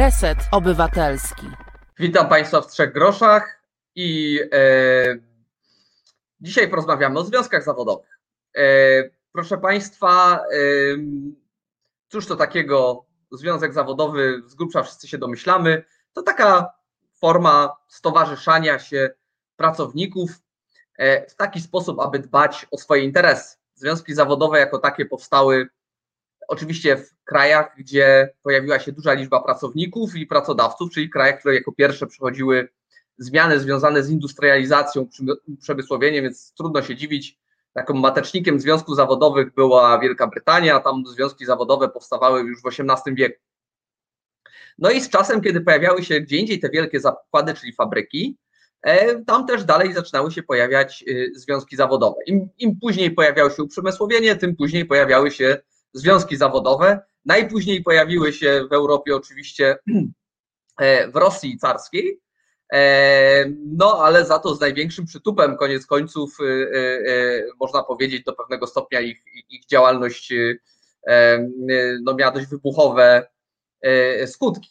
Reset Obywatelski. Witam Państwa w trzech groszach i e, dzisiaj porozmawiamy o związkach zawodowych. E, proszę Państwa, e, cóż to takiego związek zawodowy, z grubsza wszyscy się domyślamy, to taka forma stowarzyszania się pracowników e, w taki sposób, aby dbać o swoje interesy. Związki zawodowe jako takie powstały oczywiście w krajach, gdzie pojawiła się duża liczba pracowników i pracodawców, czyli krajach, które jako pierwsze przechodziły zmiany związane z industrializacją, przemysłowieniem, więc trudno się dziwić. Takim matecznikiem związków zawodowych była Wielka Brytania, tam związki zawodowe powstawały już w XVIII wieku. No i z czasem, kiedy pojawiały się gdzie indziej te wielkie zakłady, czyli fabryki, e, tam też dalej zaczynały się pojawiać y, związki zawodowe. Im, Im później pojawiało się uprzemysłowienie, tym później pojawiały się związki zawodowe. Najpóźniej pojawiły się w Europie oczywiście e, w Rosji carskiej, e, no ale za to z największym przytupem, koniec końców, e, można powiedzieć, do pewnego stopnia ich, ich działalność no, miała dość wybuchowe skutki.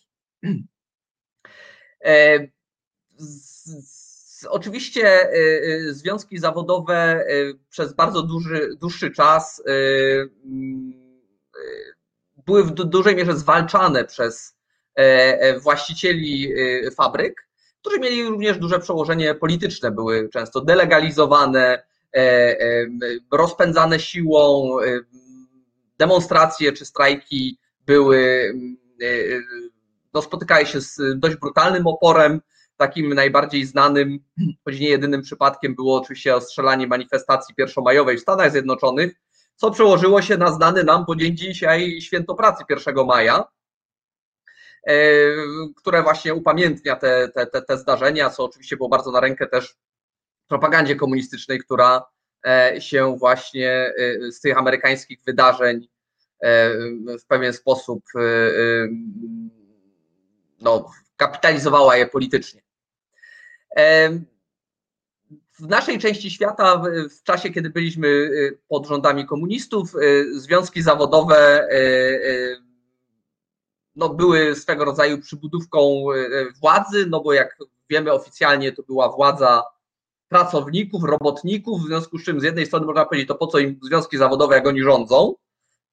Oczywiście związki zawodowe przez bardzo duży, dłuższy czas były w dużej mierze zwalczane przez e, e, właścicieli e, fabryk, którzy mieli również duże przełożenie polityczne, były często delegalizowane, rozpędzane siłą, demonstracje czy strajki były, no, spotykały się z dość brutalnym oporem. Takim najbardziej znanym, choć nie jedynym przypadkiem było oczywiście ostrzelanie manifestacji pierwszomajowej w Stanach Zjednoczonych, co przełożyło się na znany nam po dzień dzisiaj święto pracy 1 maja, e, które właśnie upamiętnia te, te, te, zdarzenia, co oczywiście było bardzo na rękę też propagandzie komunistycznej, która e, się właśnie e, z tych amerykańskich wydarzeń w pewien sposób no, kapitalizowała je politycznie w naszej części świata, w czasie, kiedy byliśmy y, pod rządami komunistów, y, związki zawodowe y, no, były swego rodzaju przybudówką władzy, no bo jak wiemy oficjalnie to była władza pracowników, robotników, w związku z czym z jednej strony można powiedzieć, to po co im związki zawodowe, jak oni rządzą,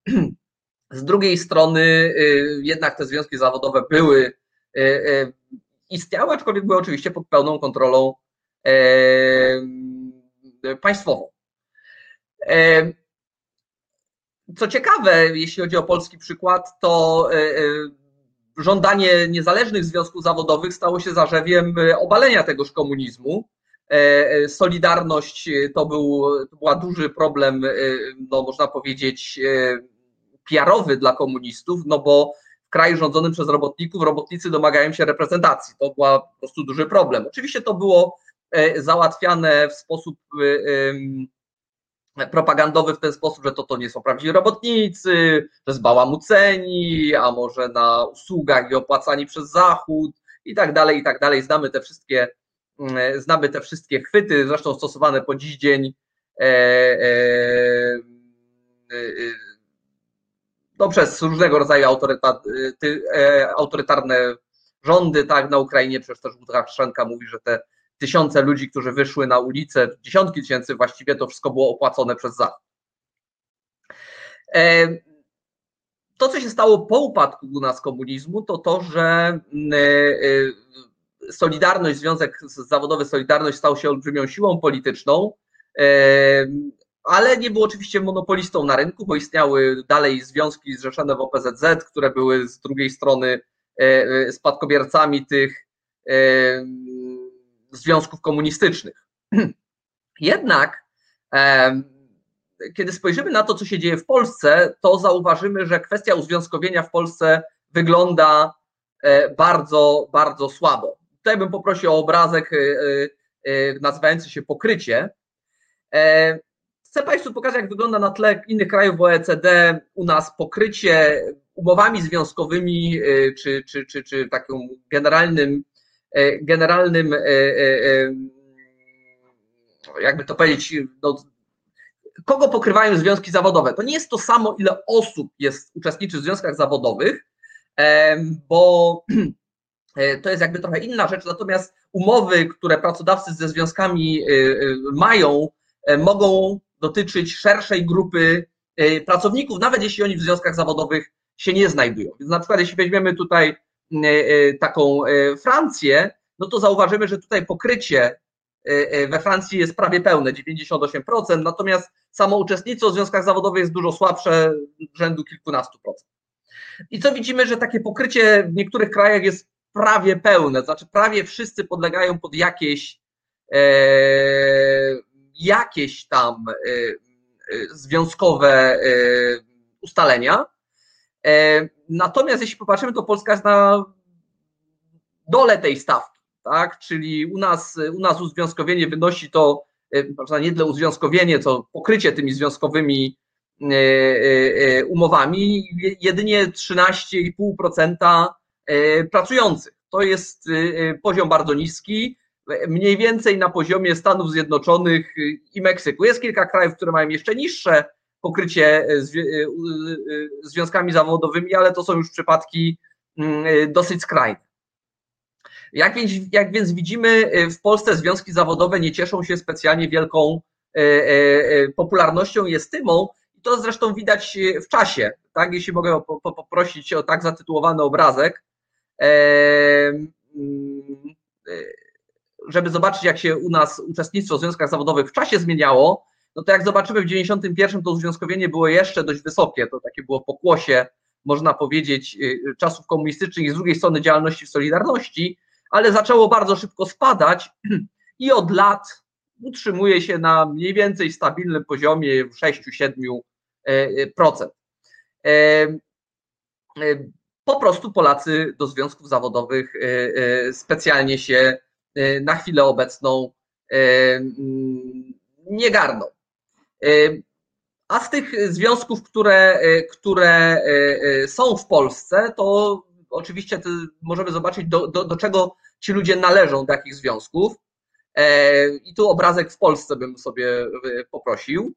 z drugiej strony jednak te związki zawodowe były istniały, aczkolwiek były oczywiście pod pełną kontrolą państwową. Co ciekawe, jeśli chodzi o polski przykład, to e, e, żądanie niezależnych związków zawodowych stało się zarzewiem obalenia tegoż komunizmu. E, Solidarność to był to była duży problem, no można powiedzieć, PR-owy dla komunistów, no bo w kraju rządzonym przez robotników robotnicy domagają się reprezentacji. To był po prostu duży problem. Oczywiście to było E, załatwiane w sposób e, propagandowy w ten sposób, że to, to nie są prawdziwi robotnicy, że zbałamuceni, a może na usługach i opłacani przez Zachód i tak dalej, i tak dalej. Znamy te wszystkie, mm, znamy te wszystkie chwyty, zresztą stosowane po dziś dzień. E, no, przez różnego rodzaju autorytarne rządy, tak, na Ukrainie przecież też Łukaszenka mówi, że te tysiące ludzi, którzy wyszły na ulicę, dziesiątki tysięcy właściwie, to wszystko było opłacone przez Zachód. E, to, co się stało po upadku u nas komunizmu, to to, że mm, e, e, Solidarność, Związek Zawodowy Solidarność stał się olbrzymią siłą polityczną, ale nie był oczywiście monopolistą na rynku, bo istniały dalej związki zrzeszone w OPZZ, które były z drugiej strony spadkobiercami tych związków komunistycznych. Jednak, kiedy spojrzymy na to, co się dzieje w Polsce, to zauważymy, że kwestia uzwiązkowienia w Polsce wygląda e, bardzo, bardzo słabo. Tutaj bym poprosił o obrazek e, e, nazywający się pokrycie. Chcę Państwu pokazać, jak wygląda na tle innych krajów OECD u nas pokrycie umowami związkowymi, czy, czy, czy, czy takim generalnym generalnym, e, e, jakby to powiedzieć, no, kogo pokrywają związki zawodowe. To nie jest to samo, ile osób jest uczestniczy w związkach zawodowych, bo to jest jakby trochę inna rzecz, natomiast umowy, które pracodawcy ze związkami mają, mogą dotyczyć szerszej grupy pracowników, nawet jeśli oni w związkach zawodowych się nie znajdują. Więc na przykład jeśli weźmiemy tutaj taką Francję, no to zauważymy, że tutaj pokrycie we Francji jest prawie pełne, 98%, natomiast samo uczestnictwo w związkach zawodowych jest dużo słabsze, rzędu kilkunastu procent. I co widzimy, że takie pokrycie w niektórych krajach jest prawie pełne, znaczy prawie wszyscy podlegają pod jakieś, e, jakieś tam e, e związkowe e, ustalenia. E, natomiast jeśli popatrzymy, to Polska jest na dole tej stawki, tak? Czyli u nas, u nas uzwiązkowienie wynosi to, e, nie tyle uzwiązkowienie, co pokrycie tymi związkowymi umowami, jedynie 13,5% pracujących. To jest poziom bardzo niski, mniej więcej na poziomie Stanów Zjednoczonych i Meksyku. Jest kilka krajów, które mają jeszcze niższe pokrycie związkami zawodowymi, ale to są już przypadki mm, dosyć skrajne. Jak więc, jak więc widzimy, w Polsce związki zawodowe nie cieszą się specjalnie wielką popularnością i estymą, i to zresztą widać w czasie. Tak? Jeśli mogę poprosić o tak zatytułowany obrazek, mm, żeby zobaczyć, jak się u nas uczestnictwo w związkach zawodowych w czasie zmieniało, no to jak zobaczymy w 91 to uzwiązkowienie było jeszcze dość wysokie, to takie było pokłosie, można powiedzieć, y, czasów komunistycznych i z drugiej strony działalności w Solidarności, ale zaczęło bardzo szybko spadać i od lat utrzymuje się na mniej więcej stabilnym poziomie 6-7%. E, e, po prostu Polacy do związków zawodowych e, specjalnie się na chwilę obecną nie garną. A z tych związków, które, które są w Polsce, to oczywiście możemy zobaczyć, do, do, do czego ci ludzie należą, do jakich związków. I tu obrazek w Polsce bym sobie poprosił.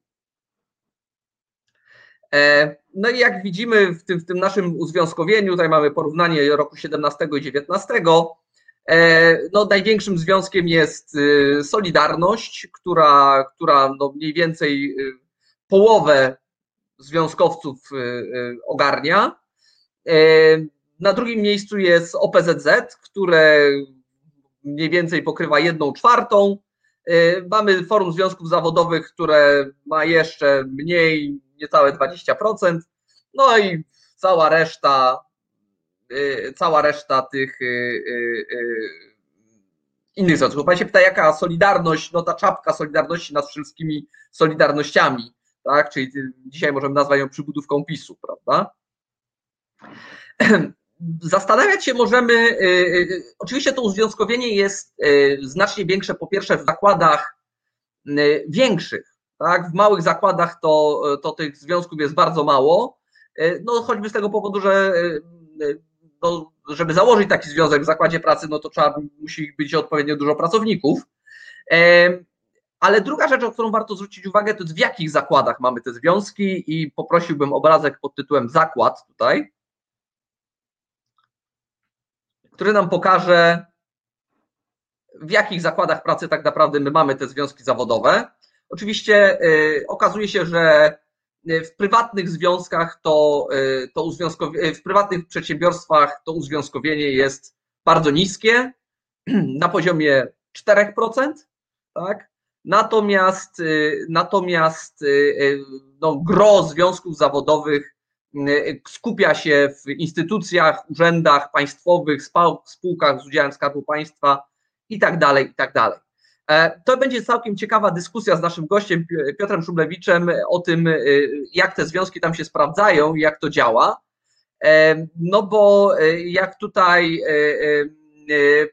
No i jak widzimy w tym, w tym naszym uzwiązkowieniu, tutaj mamy porównanie roku 17 i 19, no, największym związkiem jest y, Solidarność, która, która no mniej więcej y, połowę związkowców y, ogarnia. Na drugim miejscu jest OPZZ, które mniej więcej pokrywa jedną czwartą. Mamy Forum Związków Zawodowych, które ma jeszcze mniej, niecałe 20%. No i cała reszta cała reszta tych y, y, innych związków. Pan się pyta, jaka solidarność, no ta czapka solidarności nad wszystkimi solidarnościami, tak? Czyli dzisiaj możemy nazwać ją przybudówką PiSu, prawda? Zastanawiać się możemy, oczywiście to uzwiązkowienie jest znacznie większe, po pierwsze w zakładach większych, tak? W małych zakładach to, to tych związków jest bardzo mało, no choćby z tego powodu, że no, żeby założyć taki związek w zakładzie pracy, no to trzeba, musi być odpowiednio dużo pracowników. Ale druga rzecz, o którą warto zwrócić uwagę, to w jakich zakładach mamy te związki i poprosiłbym obrazek pod tytułem zakład tutaj, który nam pokaże, w jakich zakładach pracy tak naprawdę my mamy te związki zawodowe. Oczywiście y, okazuje się, że w prywatnych związkach to, e, to uzwiązkowienie, w prywatnych przedsiębiorstwach to uzwiązkowienie jest bardzo niskie, na poziomie 4%, tak? Natomiast, natomiast no, gro związków zawodowych skupia się w instytucjach, urzędach państwowych, spółkach z udziałem Skarbu Państwa i tak dalej, i tak dalej. E, to będzie całkiem ciekawa dyskusja z naszym gościem Piotrem Szumlewiczem o tym, e, jak te związki tam się sprawdzają i jak to działa. E, no bo jak tutaj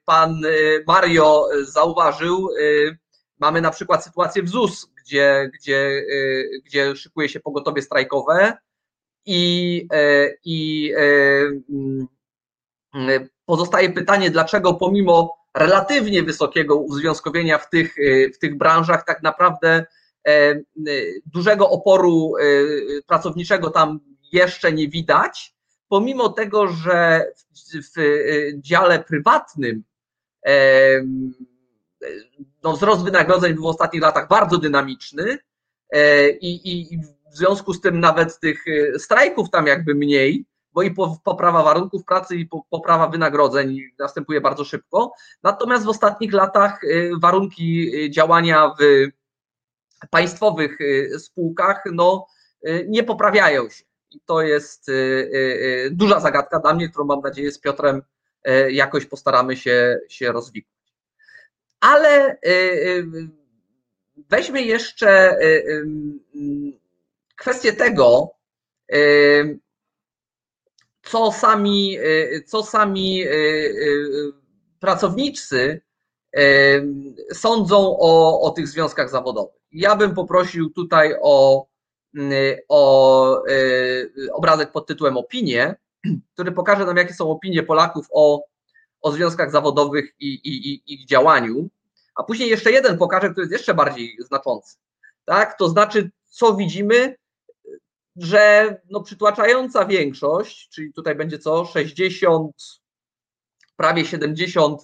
pan Mario zauważył, mamy na przykład sytuację w ZUS, gdzie, gdzie, gdzie szykuje się pogotowie strajkowe i, i mm, pozostaje pytanie, dlaczego pomimo relatywnie wysokiego uzwiązkowienia w tych, y, w tych branżach tak naprawdę e, y, dużego oporu y, pracowniczego tam jeszcze nie widać, pomimo tego, że w dziale prywatnym no, wzrost wynagrodzeń był w ostatnich latach bardzo dynamiczny i, i w związku z tym nawet tych strajków tam jakby mniej, bo i poprawa warunków pracy i poprawa wynagrodzeń następuje bardzo szybko. Natomiast w ostatnich latach warunki działania w państwowych spółkach no, nie poprawiają się. I to jest y, y, y, duża zagadka dla mnie, którą mam nadzieję z Piotrem jakoś postaramy się, się rozwikłać. Ale weźmy jeszcze kwestię tego, co sami, co sami pracownicy sądzą o, o tych związkach zawodowych. Ja bym poprosił tutaj o Y, o y, obrazek pod tytułem Opinie, który pokaże nam, jakie są opinie Polaków o, o związkach zawodowych i, i, i ich działaniu. A później jeszcze jeden pokażę, który jest jeszcze bardziej znaczący. Tak? To znaczy, co widzimy, że no, przytłaczająca większość, czyli tutaj będzie co 60, prawie 70,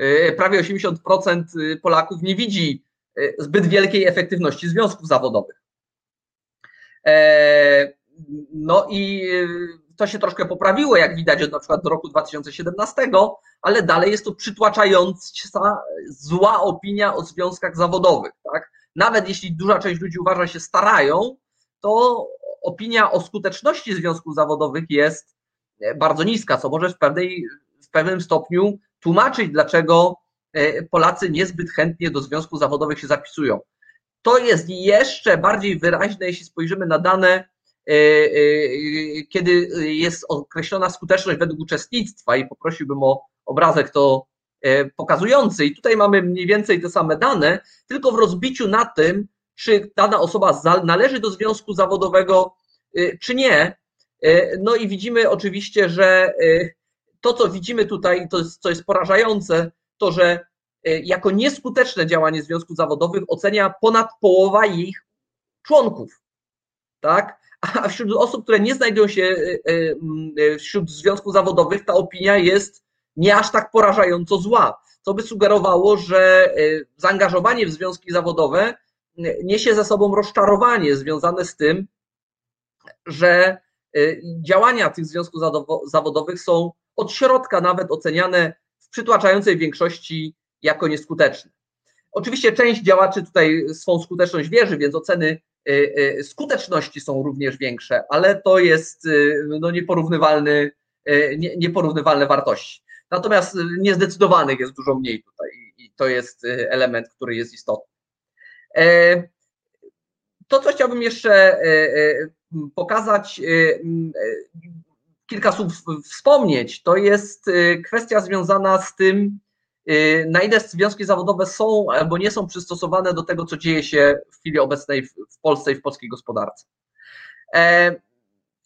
y, prawie 80% Polaków nie widzi zbyt wielkiej efektywności związków zawodowych. E, no i e, to się troszkę poprawiło, jak widać, od na przykład do roku 2017, ale dalej jest to przytłaczająca zła opinia o związkach zawodowych. Tak? Nawet jeśli duża część ludzi uważa się starają, to opinia o skuteczności związków zawodowych jest bardzo niska, co może w, pewnej, w pewnym stopniu tłumaczyć, dlaczego e, Polacy niezbyt chętnie do związków zawodowych się zapisują. To jest jeszcze bardziej wyraźne, jeśli spojrzymy na dane, e, e, kiedy jest określona skuteczność według uczestnictwa i poprosiłbym o obrazek to e, pokazujący. I tutaj mamy mniej więcej te same dane, tylko w rozbiciu na tym, czy dana osoba należy do związku zawodowego, czy nie. No i widzimy oczywiście, że to, co widzimy tutaj, to jest, co jest porażające, to że Y, jako nieskuteczne działanie związków zawodowych ocenia ponad połowa ich członków. Tak? A wśród osób, które nie znajdują się y, y, wśród związków zawodowych, ta opinia jest nie aż tak porażająco zła. Co by sugerowało, że zaangażowanie w związki zawodowe niesie ze sobą rozczarowanie związane z tym, że działania tych związków zawodowych są od środka nawet oceniane w przytłaczającej większości jako nieskuteczny. Oczywiście część działaczy tutaj swą skuteczność wierzy, więc oceny y, y, skuteczności są również większe, ale to jest y, no, nieporównywalny, nieporównywalne wartości. Natomiast niezdecydowanych jest dużo mniej tutaj i to jest element, który jest istotny. E, to, co chciałbym jeszcze e, e, pokazać, kilka słów wspomnieć, to jest kwestia związana z tym, na ile związki zawodowe są albo nie są przystosowane do tego, co dzieje się w chwili obecnej w Polsce i w polskiej gospodarce.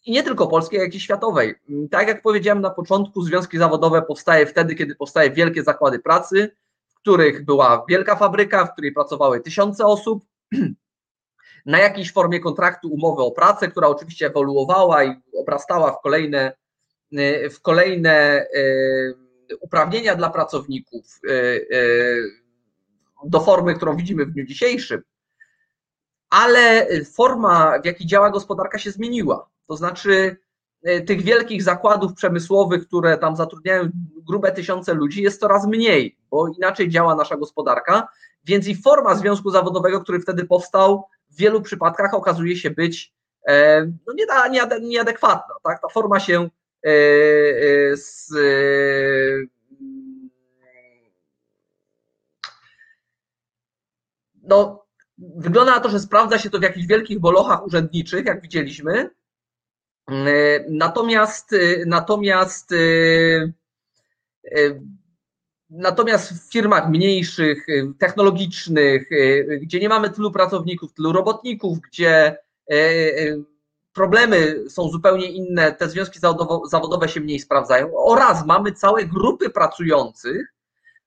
I nie tylko polskiej, jak i światowej. Tak jak powiedziałem na początku, związki zawodowe powstaje wtedy, kiedy powstaje wielkie zakłady pracy, których była wielka fabryka, w której pracowały tysiące osób, na jakiejś formie kontraktu, umowy o pracę, która oczywiście ewoluowała i obrastała w kolejne, y, w kolejne yy, uprawnienia dla pracowników e, do formy, którą widzimy w dniu dzisiejszym, ale forma, w jakiej działa gospodarka, się zmieniła. To znaczy, tych wielkich zakładów przemysłowych, które tam zatrudniają grube tysiące ludzi, jest coraz mniej, bo inaczej działa nasza gospodarka, więc i forma związku zawodowego, który wtedy powstał, w wielu przypadkach okazuje się być no, nieadekwatna. Tak? Ta forma się E, e, z e, no, wygląda na to, że sprawdza się to w jakichś wielkich bolochach urzędniczych, jak widzieliśmy. Natomiast, natomiast, natomiast w firmach mniejszych, technologicznych, gdzie nie mamy tylu pracowników, tylu robotników, gdzie problemy są zupełnie inne, te związki zawodowe się mniej sprawdzają, oraz mamy całe grupy pracujących,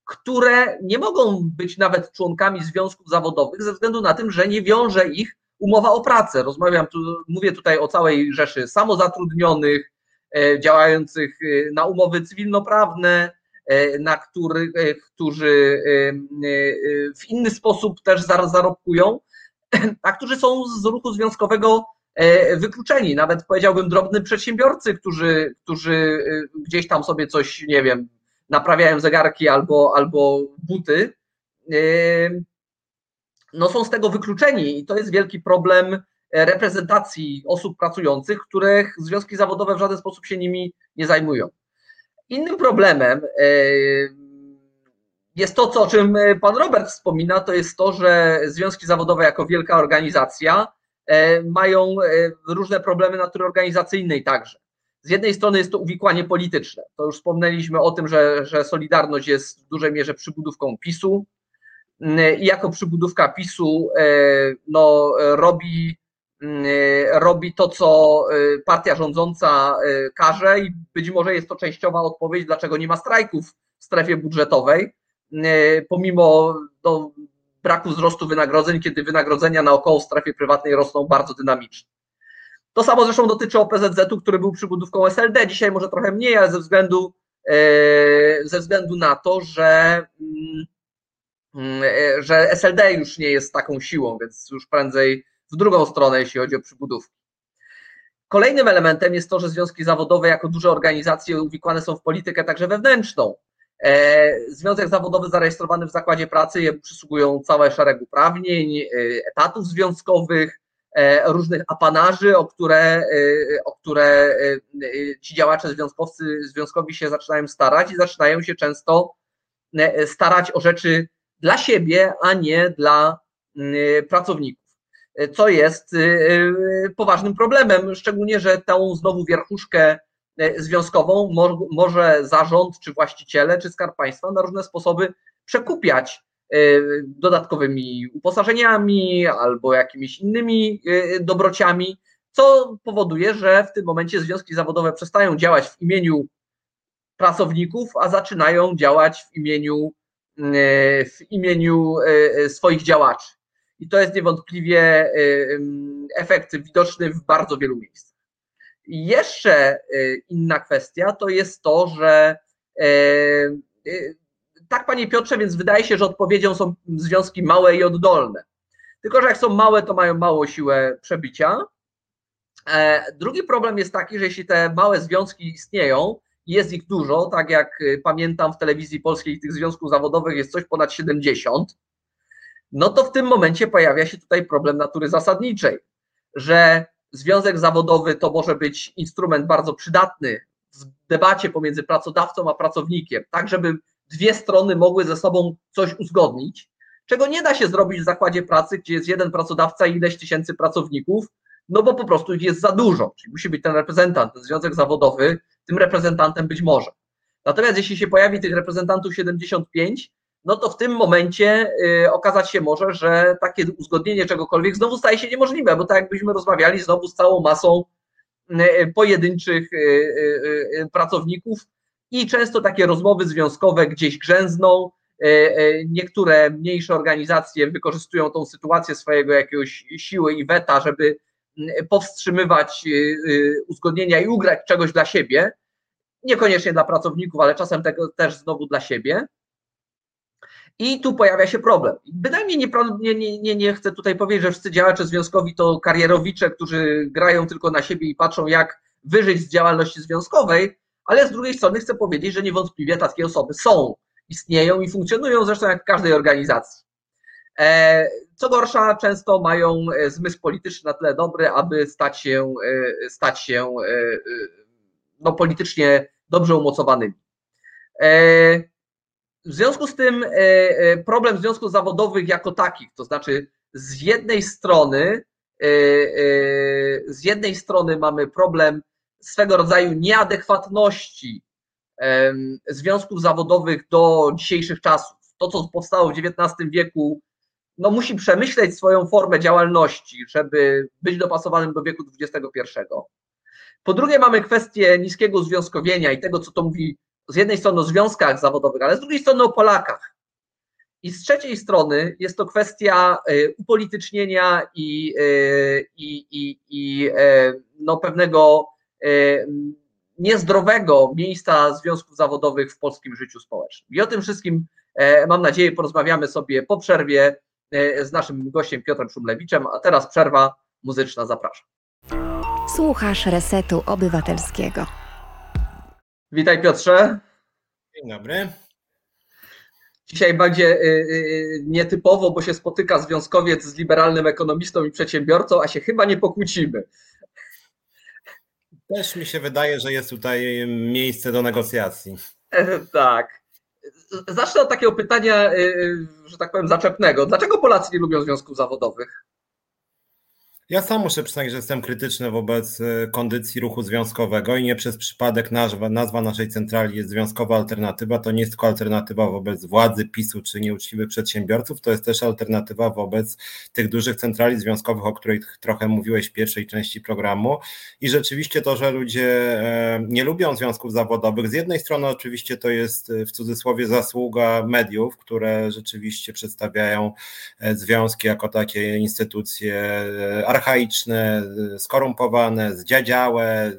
które nie mogą być nawet członkami związków zawodowych ze względu na tym, że nie wiąże ich umowa o pracę. Rozmawiam tu, mówię tutaj o całej rzeszy samozatrudnionych, działających na umowy cywilnoprawne, na których, którzy w inny sposób też zarobkują, a którzy są z ruchu związkowego wykluczeni. Nawet powiedziałbym drobny przedsiębiorcy, którzy, którzy gdzieś tam sobie coś, nie wiem, naprawiają zegarki albo, albo buty, no są z tego wykluczeni i to jest wielki problem reprezentacji osób pracujących, których związki zawodowe w żaden sposób się nimi nie zajmują. Innym problemem jest to, co, o czym pan Robert wspomina, to jest to, że związki zawodowe jako wielka organizacja mają różne problemy natury organizacyjnej także. Z jednej strony jest to uwikłanie polityczne. To już wspomnieliśmy o tym, że, że Solidarność jest w dużej mierze przybudówką PiSu jako przybudówka PiSu no, robi Y, robi to, co y, partia rządząca y, każe i być może jest to częściowa odpowiedź, dlaczego nie ma strajków w strefie budżetowej, pomimo no, braku wzrostu wynagrodzeń, kiedy wynagrodzenia naokoło w strefie prywatnej rosną bardzo dynamicznie. To samo zresztą dotyczy OPZZ-u, który był przybudówką SLD, dzisiaj może trochę mniej, ale ze względu, ze względu na to, że, mm, że SLD już nie jest taką siłą, więc już prędzej w drugą stronę, jeśli chodzi o przybudówki. Kolejnym elementem jest to, że związki zawodowe jako duże organizacje uwikłane są w politykę także wewnętrzną. E, związek zawodowy zarejestrowany w zakładzie pracy jemu przysługują całe szereg uprawnień, e, etatów związkowych, e, różnych apanarzy, o które, o które ci działacze związkowcy, związkowi się zaczynają starać i zaczynają się często starać o rzeczy dla siebie, a nie dla pracowników. Co jest y, y, poważnym problemem, szczególnie, że tą znowu wierchuszkę y, związkową może zarząd, czy właściciele, czy skarb państwa na różne sposoby przekupiać dodatkowymi uposażeniami albo jakimiś innymi dobrociami, co powoduje, że w tym momencie związki zawodowe przestają działać w imieniu pracowników, a zaczynają działać w imieniu, w imieniu swoich działaczy. I to jest niewątpliwie efekt widoczny w bardzo wielu miejscach. Jeszcze inna kwestia to jest to, że tak, panie Piotrze, więc wydaje się, że odpowiedzią są związki małe i oddolne. Tylko, że jak są małe, to mają małą siłę przebicia. E, drugi problem jest taki, że jeśli te małe związki istnieją, jest ich dużo, tak jak pamiętam w telewizji polskiej tych związków zawodowych jest coś ponad 70, no to w tym momencie pojawia się tutaj problem natury zasadniczej, że związek zawodowy to może być instrument bardzo przydatny w debacie pomiędzy pracodawcą a pracownikiem, tak żeby dwie strony mogły ze sobą coś uzgodnić, czego nie da się zrobić w zakładzie pracy, gdzie jest jeden pracodawca i ileś tysięcy pracowników, no bo po prostu ich jest za dużo, czyli musi być ten reprezentant, ten związek zawodowy, tym reprezentantem być może. Natomiast jeśli się pojawi tych reprezentantów 75, no to w tym momencie y, okazać się może, że takie uzgodnienie czegokolwiek znowu staje się niemożliwe, bo tak jakbyśmy rozmawiali znowu z całą masą y, pojedynczych y, pracowników i często takie rozmowy związkowe gdzieś grzęzną. Niektóre mniejsze organizacje wykorzystują tą sytuację swojego jakiegoś siły i weta, żeby powstrzymywać uzgodnienia i ugrać czegoś dla siebie. Niekoniecznie dla pracowników, ale czasem tego też znowu dla siebie. I tu pojawia się problem. Bynajmniej nie, nie, nie, nie chcę tutaj powiedzieć, że wszyscy działacze związkowi to karierowicze, którzy grają tylko na siebie i patrzą, jak wyżyć z działalności związkowej, ale z drugiej strony chcę powiedzieć, że niewątpliwie takie osoby są, istnieją i funkcjonują zresztą jak w każdej organizacji. E, co gorsza, często mają e, zmysł polityczny na tyle dobry, aby stać się, e, stać się no, politycznie dobrze umocowanymi. W związku z tym problem związków zawodowych jako takich, to znaczy z jednej strony z jednej strony mamy problem swego rodzaju nieadekwatności związków zawodowych do dzisiejszych czasów. To, co powstało w XIX wieku, no musi przemyśleć swoją formę działalności, żeby być dopasowanym do wieku XXI. Po drugie, mamy kwestię niskiego związkowienia i tego, co to mówi z jednej strony o związkach zawodowych, ale z drugiej strony o Polakach. I z trzeciej strony jest to kwestia e, upolitycznienia i, e, i, i, i e, no pewnego niezdrowego miejsca związków zawodowych w polskim życiu społecznym. I o tym wszystkim, mam nadzieję, porozmawiamy sobie po przerwie z naszym gościem Piotrem Szumlewiczem, a teraz przerwa muzyczna, zapraszam. Słuchasz Resetu Obywatelskiego. Witaj Piotrze. Dzień dobry. Dzisiaj będzie y, y, nietypowo, bo się spotyka związkowiec z liberalnym ekonomistą i przedsiębiorcą, a się chyba nie pokłócimy. Też mi się wydaje, że jest tutaj miejsce do negocjacji. E, tak. Zacznę od takiego pytania, y, że tak powiem, zaczepnego. Dlaczego Polacy nie lubią związków zawodowych? Ja sam muszę przyznać, że jestem krytyczny wobec e, kondycji ruchu związkowego i nie przez przypadek nazwa, nazwa naszej centrali jest Związkowa Alternatywa. To nie jest tylko alternatywa wobec władzy, PiSu czy nieuczciwych przedsiębiorców, to jest też alternatywa wobec tych dużych centrali związkowych, o których trochę mówiłeś w pierwszej części programu. I rzeczywiście to, że ludzie e, nie lubią związków zawodowych, z jednej strony oczywiście to jest e, w cudzysłowie zasługa mediów, które rzeczywiście przedstawiają związki jako takie instytucje archaiczne, skorumpowane, zdziadziałe,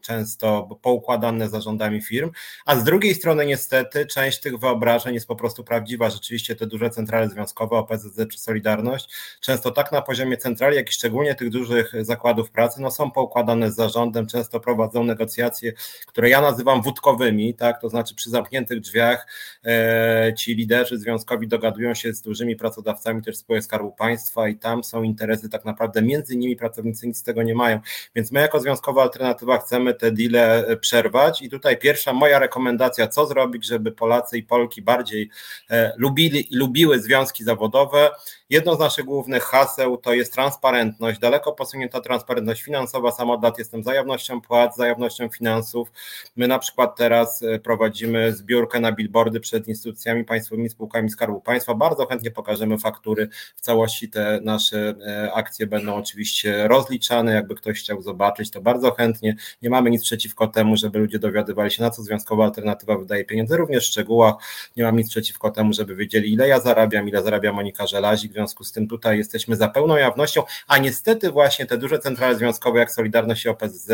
często poukładane zarządami firm, a z drugiej strony niestety część tych wyobrażeń jest po prostu prawdziwa. Rzeczywiście te duże centrale związkowe, OPZZ czy Solidarność, często tak na poziomie centrali, jak i szczególnie tych dużych zakładów pracy, no są poukładane z zarządem, często prowadzą negocjacje, które ja nazywam wódkowymi, tak, to znaczy przy zamkniętych drzwiach e, ci liderzy związkowi dogadują się z dużymi pracodawcami też spółek Skarbu Państwa i tam są interesy tak naprawdę między nimi pracownicy nic z tego nie mają. Więc my jako Związkowa Alternatywa chcemy te deale e, przerwać i tutaj pierwsza moja rekomendacja, co zrobić, żeby Polacy i Polki bardziej e, lubili i lubiły związki zawodowe. Jedno z naszych głównych haseł to jest transparentność, daleko posunięta transparentność finansowa. Sam od lat jestem za jawnością płac, za jawnością finansów. My na przykład teraz e, prowadzimy zbiórkę na billboardy przed instytucjami państwowymi, spółkami Skarbu Państwa. Bardzo chętnie pokażemy faktury. W całości te nasze akcje będą oczywiście rozliczane, jakby ktoś chciał zobaczyć, to bardzo chętnie. Nie mamy nic przeciwko temu, żeby ludzie dowiadywali się, na co Związkowa Alternatywa wydaje pieniądze, również w szczegółach. Nie mam nic przeciwko temu, żeby wiedzieli, ile ja zarabiam, ile zarabia Monika Żelazik. W związku z tym tutaj jesteśmy za pełną jawnością, a niestety właśnie te duże centrale związkowe jak Solidarność i OPZZ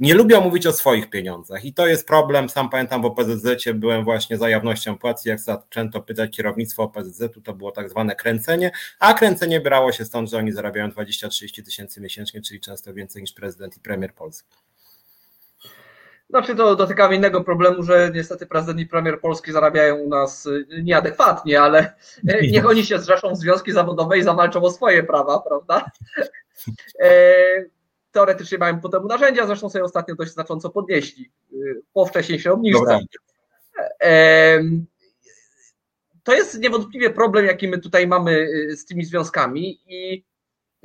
nie lubią mówić o swoich pieniądzach i to jest problem. Sam pamiętam w OPZZ byłem właśnie za jawnością płacy, jak zaczęto pytać kierownictwo OPZZ, to było tak zwane kręcenie, a kręcenie brało się stąd, że oni zarabiają 20-30 tysięcy miesięcznie, czyli często więcej niż prezydent i premier Polski. Znaczy to dotykamy innego problemu, że niestety prezydent i premier Polski zarabiają u nas y, nieadekwatnie, ale y, niech oni się zrzeszą w związki zawodowe i zawalczą o swoje prawa, prawda? Teoretycznie mają po temu narzędzia, zresztą sobie ostatnio dość znacząco podnieśli y, po wcześniejszej obniżce. To jest niewątpliwie problem, jaki my tutaj mamy y, z tymi związkami i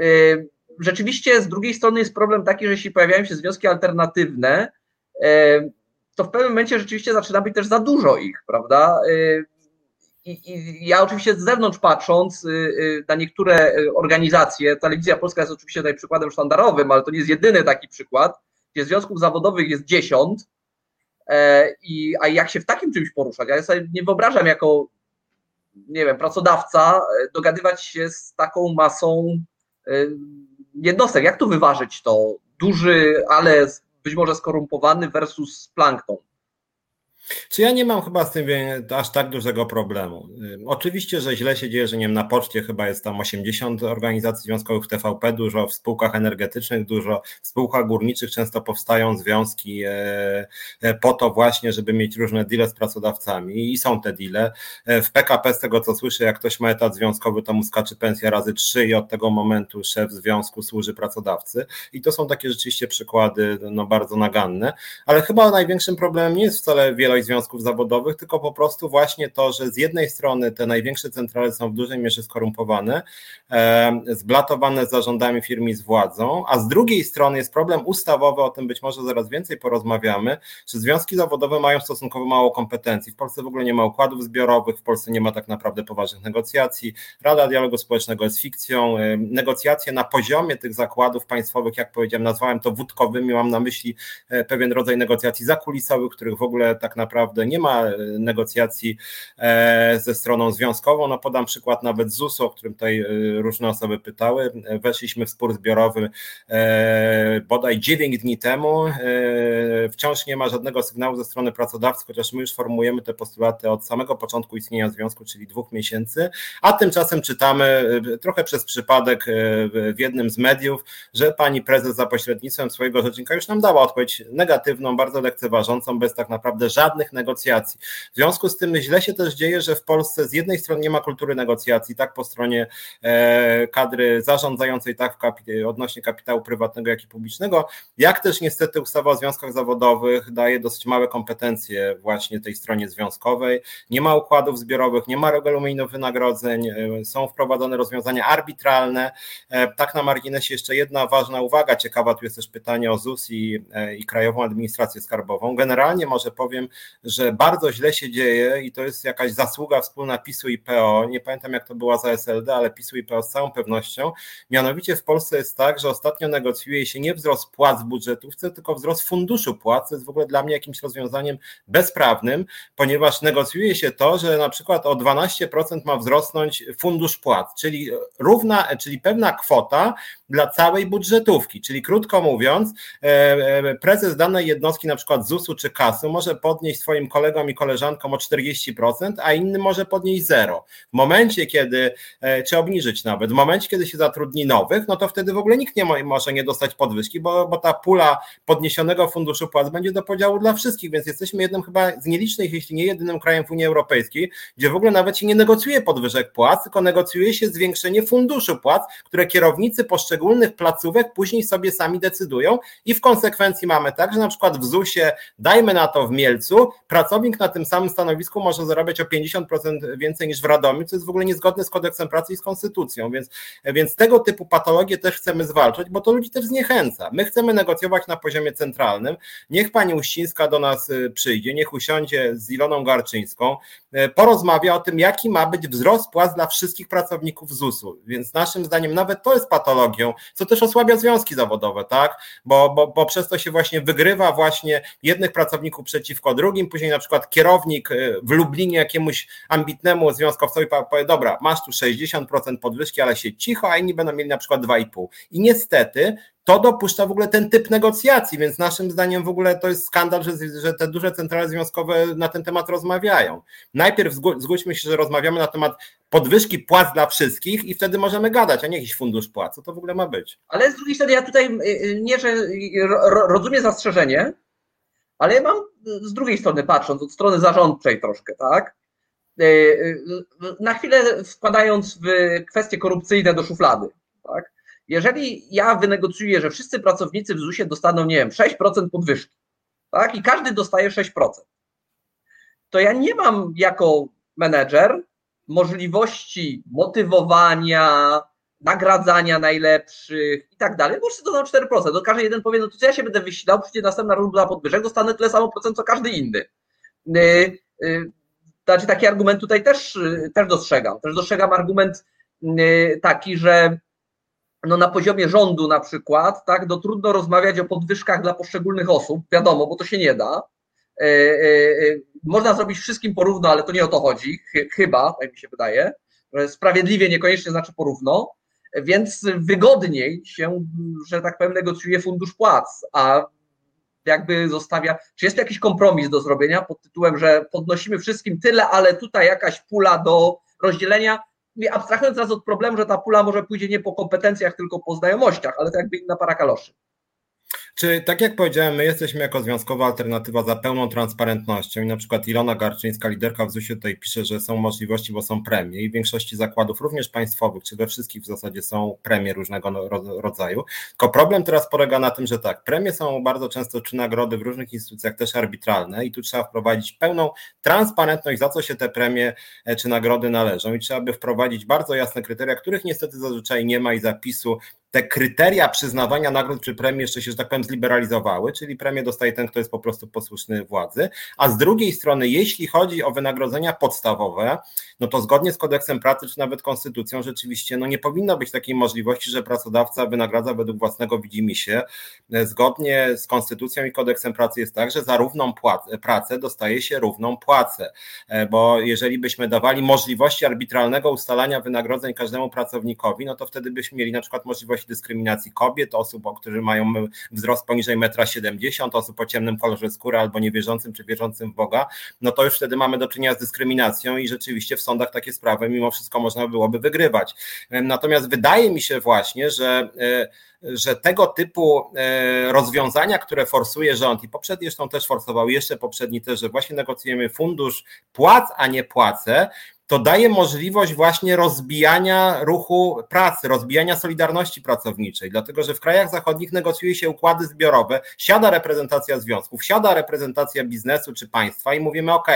y, rzeczywiście z drugiej strony jest problem taki, że jeśli pojawiają się związki alternatywne, to w pewnym momencie rzeczywiście zaczyna być też za dużo ich, prawda? I, I, ja oczywiście z zewnątrz patrząc y, y, na niektóre y, organizacje, Telewizja Polska jest oczywiście tutaj przykładem sztandarowym, ale to nie jest jedyny taki przykład, gdzie związków zawodowych jest dziesiąt, e, i, a jak się w takim czymś poruszać? Ja sobie nie wyobrażam jako, nie wiem, pracodawca e, dogadywać się z taką masą e, jednostek. Jak tu wyważyć to? Duży, ale być może skorumpowany versus plankton. Czy ja nie mam chyba z tym aż tak dużego problemu. Oczywiście, że źle się dzieje, że nie wiem, na poczcie chyba jest tam 80 organizacji związkowych w TVP, dużo w spółkach energetycznych, dużo w spółkach górniczych często powstają związki e, e, po to właśnie, żeby mieć różne deale z pracodawcami i są te deale. E, w PKP z tego co słyszę, jak ktoś ma etat związkowy, to mu skacze pensja razy trzy i od tego momentu szef związku służy pracodawcy i to są takie rzeczywiście przykłady no, bardzo naganne, ale chyba największym problemem nie jest wcale wiele związków zawodowych, tylko po prostu właśnie to, że z jednej strony te największe centrale są w dużej mierze skorumpowane, zblatowane zarządami firm i z władzą, a z drugiej strony jest problem ustawowy, o tym być może zaraz więcej porozmawiamy, że związki zawodowe mają stosunkowo mało kompetencji. W Polsce w ogóle nie ma układów zbiorowych, w Polsce nie ma tak naprawdę poważnych negocjacji. Rada Dialogu Społecznego jest fikcją. Negocjacje na poziomie tych zakładów państwowych, jak powiedziałem, nazwałem to wódkowymi, mam na myśli e, pewien rodzaj negocjacji zakulisowych, których w ogóle tak naprawdę naprawdę nie ma negocjacji ze stroną związkową. No podam przykład nawet ZUS-u, o którym tutaj różne osoby pytały. Weszliśmy w spór zbiorowy bodaj 9 dni temu. Wciąż nie ma żadnego sygnału ze strony pracodawcy, chociaż my już formujemy te postulaty od samego początku istnienia związku, czyli dwóch miesięcy, a tymczasem czytamy trochę przez przypadek w jednym z mediów, że pani prezes za pośrednictwem swojego rzecznika już nam dała odpowiedź negatywną, bardzo lekceważącą, bez tak naprawdę żadnych negocjacji. W związku z tym źle się też dzieje, że w Polsce z jednej strony nie ma kultury negocjacji, tak po stronie e, kadry zarządzającej, tak w kapi- odnośnie kapitału prywatnego, jak i publicznego, jak też niestety ustawa o związkach zawodowych daje dosyć małe kompetencje właśnie tej stronie związkowej. Nie ma układów zbiorowych, nie ma regulaminu wynagrodzeń, e, są wprowadzone rozwiązania arbitralne. E, tak na marginesie jeszcze jedna ważna uwaga, ciekawa, tu jest też pytanie o ZUS i, i Krajową Administrację Skarbową. Generalnie może powiem, że bardzo źle się dzieje i to jest jakaś zasługa wspólna PiSu i PO. Nie pamiętam jak to była za SLD, ale PiSu i PO z całą pewnością. Mianowicie w Polsce jest tak, że ostatnio negocjuje się nie wzrost płac w budżetówce, tylko wzrost funduszu płac. To jest w ogóle dla mnie jakimś rozwiązaniem bezprawnym, ponieważ negocjuje się to, że na przykład o 12% ma wzrosnąć fundusz płac, czyli równa, czyli pewna kwota dla całej budżetówki. Czyli krótko mówiąc, e, e, prezes danej jednostki, na przykład ZUS-u czy KAS-u, może podnieść swoim kolegom i koleżankom o 40%, a inny może podnieść zero. W momencie, kiedy, e, czy obniżyć nawet, w momencie, kiedy się zatrudni nowych, no to wtedy w ogóle nikt nie może nie dostać podwyżki, bo, bo ta pula podniesionego funduszu płac będzie do podziału dla wszystkich, więc jesteśmy jednym chyba z nielicznych, jeśli nie jedynym krajem w Unii Europejskiej, gdzie w ogóle nawet się nie negocjuje podwyżek płac, tylko negocjuje się zwiększenie funduszu płac, które kierownicy poszczególnych placówek później sobie sami decydują i w konsekwencji mamy tak, że na przykład w ZUS-ie, dajmy na to w Mielcu, pracownik na tym samym stanowisku może zarabiać o 50% więcej niż w Radomiu, co jest w ogóle niezgodne z kodeksem pracy i z konstytucją, więc, więc tego typu patologie też chcemy zwalczać, bo to ludzi też zniechęca. My chcemy negocjować na poziomie centralnym, niech pani Uścińska do nas y, przyjdzie, niech usiądzie z Iloną Garczyńską, porozmawia o tym, jaki ma być wzrost płac dla wszystkich pracowników ZUS-u, więc naszym zdaniem nawet to jest patologią, co też osłabia związki zawodowe, tak? Bo, bo, bo przez to się właśnie wygrywa właśnie jednych pracowników przeciwko drugim, później na przykład kierownik y, w Lublinie jakiemuś ambitnemu związkowcowi powie, dobra, masz tu 60% podwyżki, ale się cicho, a inni będą mieli na przykład 2,5. I niestety to dopuszcza w ogóle ten typ negocjacji, więc naszym zdaniem w ogóle to jest skandal, że, że te duże centrale związkowe na ten temat rozmawiają. Najpierw zgódźmy się, że rozmawiamy na temat podwyżki płac dla wszystkich i wtedy możemy gadać, a nie jakiś fundusz płac. Co to w ogóle ma być? Ale z drugiej strony ja tutaj y, y, nie, że rozumiem zastrzeżenie, ale ja mam z drugiej strony patrząc, od strony zarządczej troszkę, tak? Y, na chwilę wkładając w kwestie korupcyjne do szuflady, tak? Jeżeli ja wynegocjuję, że wszyscy pracownicy w ZUS-ie dostaną, nie wiem, 6% podwyżki, tak, i każdy dostaje 6%, to ja nie mam jako menedżer możliwości motywowania, nagradzania najlepszych i tak dalej, bo wszyscy dostaną 4%. To każdy jeden powie, no to co ja się będę wysilał, przecież następna runda podwyżek dostanę tyle samo procent, co każdy inny. Y, y, znaczy taki argument tutaj też, też dostrzegam. Też dostrzegam argument y, taki, że no na poziomie rządu na przykład, tak, no trudno rozmawiać o podwyżkach dla poszczególnych osób, wiadomo, bo to się nie da. E, e, e, można zrobić wszystkim porówno, ale to nie o to chodzi, chyba, tak mi się wydaje. Sprawiedliwie niekoniecznie znaczy porówno, więc wygodniej się, że tak powiem, negocjuje fundusz płac, a jakby zostawia, czy jest jakiś kompromis do zrobienia pod tytułem, że podnosimy wszystkim tyle, ale tutaj jakaś pula do rozdzielenia, abstrahując teraz od problemu, że ta pula może pójdzie nie po kompetencjach, tylko po znajomościach, ale to jakby inna para kaloszy. Czy tak jak powiedziałem, my jesteśmy jako związkowa alternatywa za pełną transparentnością i na przykład Ilona Garczyńska, liderka w ZUS-ie tutaj pisze, że są możliwości, bo są premie i w większości zakładów, również państwowych, czy we wszystkich w zasadzie są premie różnego no, rodzaju. Tylko problem teraz polega na tym, że tak, premie są bardzo często, czy nagrody w różnych instytucjach też arbitralne i tu trzeba wprowadzić pełną transparentność, za co się te premie e, czy nagrody należą i trzeba by wprowadzić bardzo jasne kryteria, których niestety zazwyczaj nie ma i zapisu te kryteria przyznawania nagród czy premii jeszcze się, że tak powiem, zliberalizowały, czyli premię dostaje ten, kto jest po prostu posłuszny władzy, a z drugiej strony, jeśli chodzi o wynagrodzenia podstawowe, no to zgodnie z kodeksem pracy, czy nawet konstytucją, rzeczywiście no nie powinno być takiej możliwości, że pracodawca wynagradza według własnego widzimisię. Zgodnie z konstytucją i kodeksem pracy jest tak, że za równą pracę dostaje się równą płacę, e, bo jeżeli byśmy dawali możliwości arbitralnego ustalania wynagrodzeń każdemu pracownikowi, no to wtedy byśmy mieli na przykład możliwość dyskryminacji kobiet, osób, którzy mają wzrost poniżej 1,70 m, osób o ciemnym kolorze skóry albo niewierzącym czy wierzącym w Boga, no to już wtedy mamy do czynienia z dyskryminacją i rzeczywiście w sądach takie sprawy mimo wszystko można byłoby wygrywać. Natomiast wydaje mi się właśnie, że e, że tego typu e, rozwiązania, które forsuje rząd i poprzedni zresztą też forsował, jeszcze poprzedni też, że właśnie negocjujemy fundusz płac, a nie płace, to daje możliwość właśnie rozbijania ruchu pracy, rozbijania solidarności pracowniczej, dlatego że w krajach zachodnich negocjuje się układy zbiorowe, siada reprezentacja związków, siada reprezentacja biznesu czy państwa i mówimy, OK,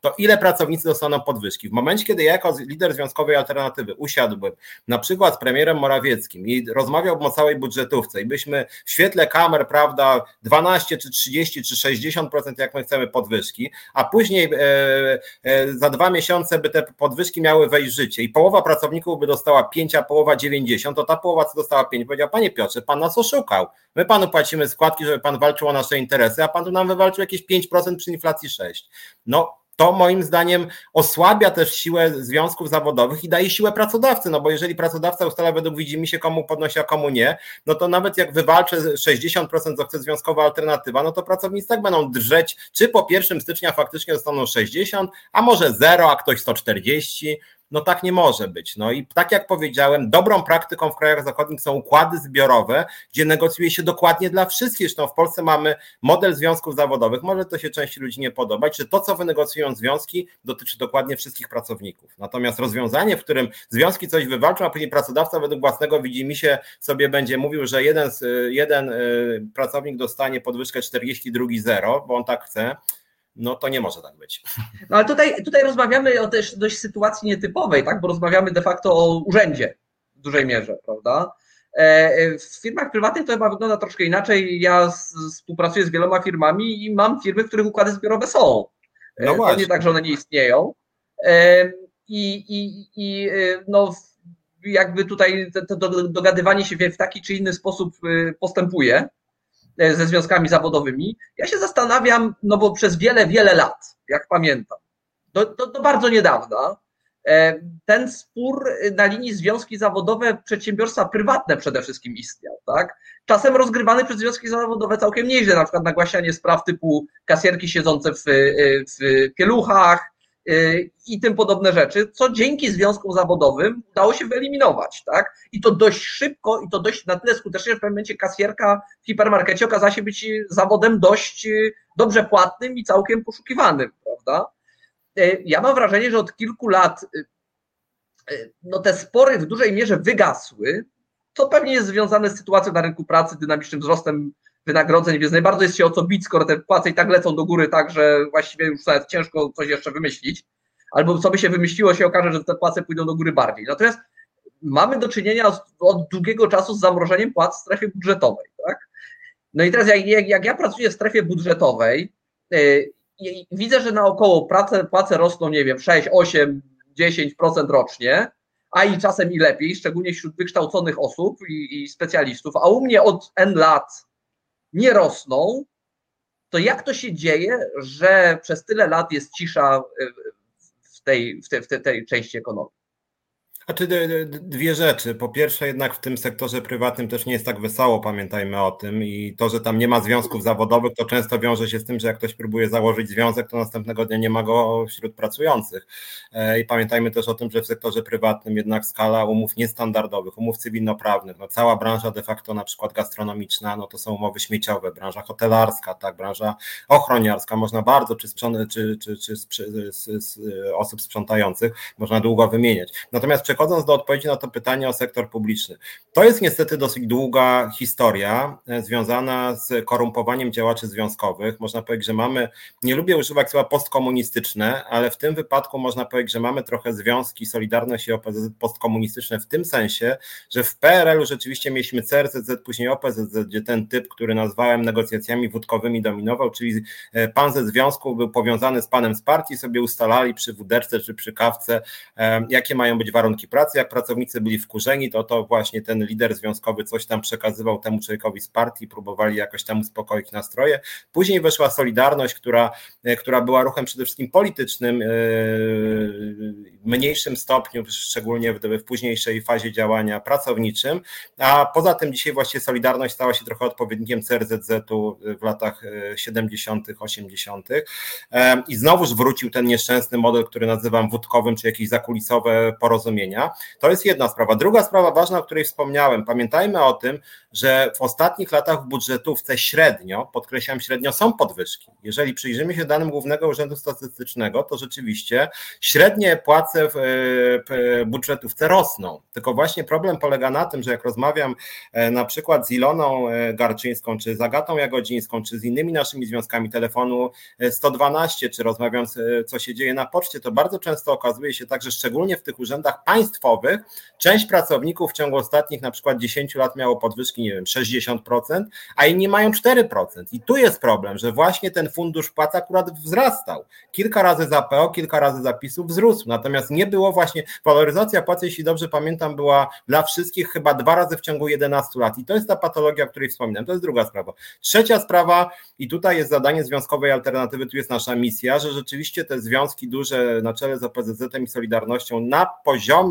to ile pracownicy dostaną podwyżki? W momencie, kiedy ja jako lider związkowej alternatywy usiadłbym na przykład z premierem Morawieckim i rozmawiałbym o całej budżetówce i byśmy w świetle kamer, prawda, 12 czy 30 czy 60% jak my chcemy podwyżki, a później e, e, za dwa miesiące by te podwyżki miały wejść w życie i połowa pracowników by dostała 5, a połowa 90, to ta połowa, co dostała 5, powiedziała, panie Piotrze, pan nas oszukał. My panu płacimy składki, żeby pan walczył o nasze interesy, a pan tu nam wywalczył jakieś 5% przy inflacji 6. No to moim zdaniem osłabia też siłę związków zawodowych i daje siłę pracodawcy, no bo jeżeli pracodawca ustala według widzimy się komu podnosi, a komu nie, no to nawet jak wywalczy 60%, co chce związkowa alternatywa, no to pracownicy tak będą drżeć, czy po 1 stycznia faktycznie dostaną 60, a może 0, a ktoś 140, no tak nie może być. No i tak jak powiedziałem, dobrą praktyką w krajach zachodnich są układy zbiorowe, gdzie negocjuje się dokładnie dla wszystkich. Zresztą w Polsce mamy model związków zawodowych, może to się części ludzi nie podobać, że to, co wynegocjują związki, dotyczy dokładnie wszystkich pracowników. Natomiast rozwiązanie, w którym związki coś wywalczą, a później pracodawca według własnego widzimisię sobie będzie mówił, że jeden, jeden y, pracownik dostanie podwyżkę 40, drugi 0, bo on tak chce, no to nie może tak być. No ale tutaj, tutaj rozmawiamy o też dość sytuacji nietypowej, tak? bo rozmawiamy de facto o urzędzie w dużej mierze, prawda? E, e, w firmach prywatnych to chyba wygląda troszkę inaczej. Ja współpracuję z wieloma firmami i mam firmy, w których układy zbiorowe są. E, no właśnie. To nie tak, że one nie istnieją. I, i, i no, jakby tutaj to dogadywanie się w taki czy inny sposób postępuje. E, ze związkami zawodowymi. Ja się zastanawiam, no bo przez wiele, wiele lat, jak pamiętam, do, do, do bardzo niedawna, e, ten spór na linii związki zawodowe, przedsiębiorstwa prywatne przede wszystkim istniał, tak? Czasem rozgrywany przez związki zawodowe całkiem nieźle, na przykład nagłaśnianie spraw typu kasierki siedzące w, w pieluchach, i tym podobne rzeczy, co dzięki związkom zawodowym udało się wyeliminować, tak? I to dość szybko i to dość na tyle skutecznie, że w pewnym momencie kasjerka w hipermarkecie okazała się być zawodem dość y, dobrze płatnym i całkiem poszukiwanym, prawda? Y, ja mam wrażenie, że od kilku lat y, no te spory w dużej mierze wygasły, co pewnie jest związane z sytuacją na rynku pracy, dynamicznym wzrostem wynagrodzeń, więc najbardziej jest się o co bić, skoro te płace i tak lecą do góry, tak, że właściwie już nawet ciężko coś jeszcze wymyślić. Albo co by się wymyśliło, się okaże, że te płace pójdą do góry bardziej. Natomiast mamy do czynienia od długiego czasu z zamrożeniem płac w strefie budżetowej. Tak? No i teraz, jak, jak, jak ja pracuję w strefie budżetowej yy, widzę, że naokoło płace, płace rosną, nie wiem, 6, 8, 10% rocznie, a i czasem i lepiej, szczególnie wśród wykształconych osób i, i specjalistów, a u mnie od N lat nie rosną, to jak to się dzieje, że przez tyle lat jest cisza w tej, w tej, w tej, części ekonomii? Znaczy dwie rzeczy. Po pierwsze, jednak w tym sektorze prywatnym też nie jest tak wesoło, pamiętajmy o tym. I to, że tam nie ma związków zawodowych, to często wiąże się z tym, że jak ktoś próbuje założyć związek, to następnego dnia nie ma go wśród pracujących. E, I pamiętajmy też o tym, że w sektorze prywatnym jednak skala umów niestandardowych, umów cywilnoprawnych, no cała branża de facto na przykład gastronomiczna, no to są umowy śmieciowe, branża hotelarska, tak, branża ochroniarska, można bardzo, czy, sprząt, czy, czy, czy, czy, czy osób sprzątających, można długo wymieniać. Natomiast przechodząc do odpowiedzi na to pytanie o sektor publiczny. To jest niestety dosyć długa historia e, związana z korumpowaniem działaczy związkowych. Można powiedzieć, że mamy, nie lubię używać słowa postkomunistyczne, ale w tym wypadku można powiedzieć, że mamy trochę związki Solidarność i OPZZ postkomunistyczne w tym sensie, że w PRL-u rzeczywiście mieliśmy CRZZ, później OPZZ, gdzie ten typ, który nazwałem negocjacjami wódkowymi dominował, czyli e, pan ze związku był powiązany z panem z partii, sobie ustalali przy wuderce czy przy kawce, e, jakie mają być warunki pracy. Jak pracownicy byli wkurzeni, to to właśnie ten lider związkowy coś tam przekazywał temu człowiekowi z partii, próbowali jakoś tam uspokoić nastroje. Później weszła Solidarność, która, e, która była ruchem przede wszystkim politycznym, w mniejszym stopniu, szczególnie w, w późniejszej fazie działania pracowniczym, a poza tym dzisiaj właśnie Solidarność stała się trochę odpowiednikiem CRZZ-u w latach 70., 80. i znowuż wrócił ten nieszczęsny model, który nazywam wódkowym, czy jakieś zakulisowe porozumienia. To jest jedna sprawa. Druga sprawa ważna, o której wspomniałem. Pamiętajmy o tym, że w ostatnich latach w budżetówce średnio, podkreślam średnio, są podwyżki. Jeżeli przyjrzymy się danym Głównego Urzędu Statystycznego, to rzeczywiście średnie płace w budżetówce rosną. Tylko właśnie problem polega na tym, że jak rozmawiam e, na przykład z Iloną e, Garczyńską, czy z Agatą Jagodzińską, czy z innymi naszymi związkami telefonu 112, e, czy rozmawiam, co się dzieje na poczcie, to bardzo często okazuje się tak, że szczególnie w tych urzędach państwowych część pracowników w ciągu ostatnich na przykład 10 lat miało podwyżki, nie wiem, 60%, a inni mają 4%. I tu jest problem, że właśnie ten fundusz płac akurat wzrastał. Kilka razy za PO, kilka razy zapisów wzrósł, natomiast nie było właśnie, waloryzacja płacy, jeśli dobrze pamiętam, była dla wszystkich chyba dwa razy w ciągu 11 lat i to jest ta patologia, o której wspominam. To jest druga sprawa. Trzecia sprawa, i tutaj jest zadanie Związkowej Alternatywy, tu jest nasza misja, że rzeczywiście te związki duże na czele z OPZZ-em i Solidarnością na poziomie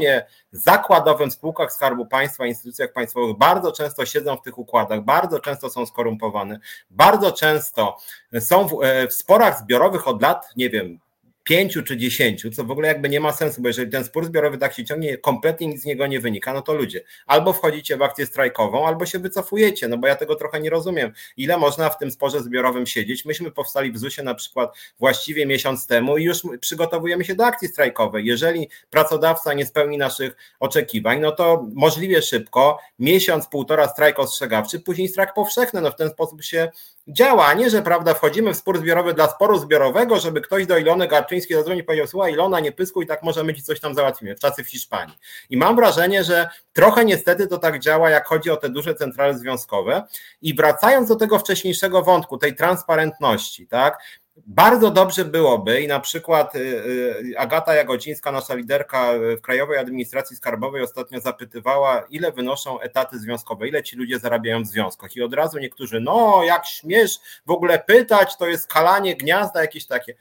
zakładowym w spółkach Skarbu Państwa, instytucjach państwowych bardzo często siedzą w tych układach, bardzo często są skorumpowane, bardzo często są w, e, w sporach zbiorowych od lat, nie wiem, pięciu czy dziesięciu, co w ogóle jakby nie ma sensu, bo jeżeli ten spór zbiorowy tak się ciągnie, kompletnie nic z niego nie wynika, no to ludzie, albo wchodzicie w akcję strajkową, albo się wycofujecie, no bo ja tego trochę nie rozumiem. Ile można w tym sporze zbiorowym siedzieć? Myśmy powstali w ZUS-ie na przykład właściwie miesiąc temu i już przygotowujemy się do akcji strajkowej. Jeżeli pracodawca nie spełni naszych oczekiwań, no to możliwie szybko, miesiąc, półtora strajk ostrzegawczy, później strajk powszechny, no w ten sposób się działa, a nie, że prawda, wchodzimy w spór zbiorowy dla sporu zbiorowego, żeby ktoś do Ilony Garczyńskiej zadzwonił i powiedział, słuchaj Ilona, nie pyskuj, tak możemy ci coś tam załatwimy, w czasy w Hiszpanii. I mam wrażenie, że trochę niestety to tak działa, jak chodzi o te duże centrale związkowe. I wracając do tego wcześniejszego wątku, tej transparentności, tak, bardzo dobrze byłoby i na przykład y, y, Agata Jagodzińska, nasza liderka w Krajowej Administracji Skarbowej ostatnio zapytywała, ile wynoszą etaty związkowe, ile ci ludzie zarabiają w związkach i od razu niektórzy, no jak śmiesz w ogóle pytać, to jest kalanie gniazda jakieś takie.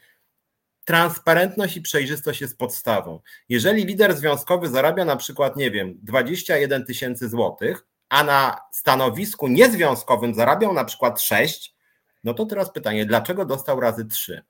Transparentność i przejrzystość jest podstawą. Jeżeli lider związkowy zarabia na przykład, nie wiem, 21 tysięcy złotych, a na stanowisku niezwiązkowym zarabiał na przykład 6, no to teraz pytanie, dlaczego dostał razy trzy?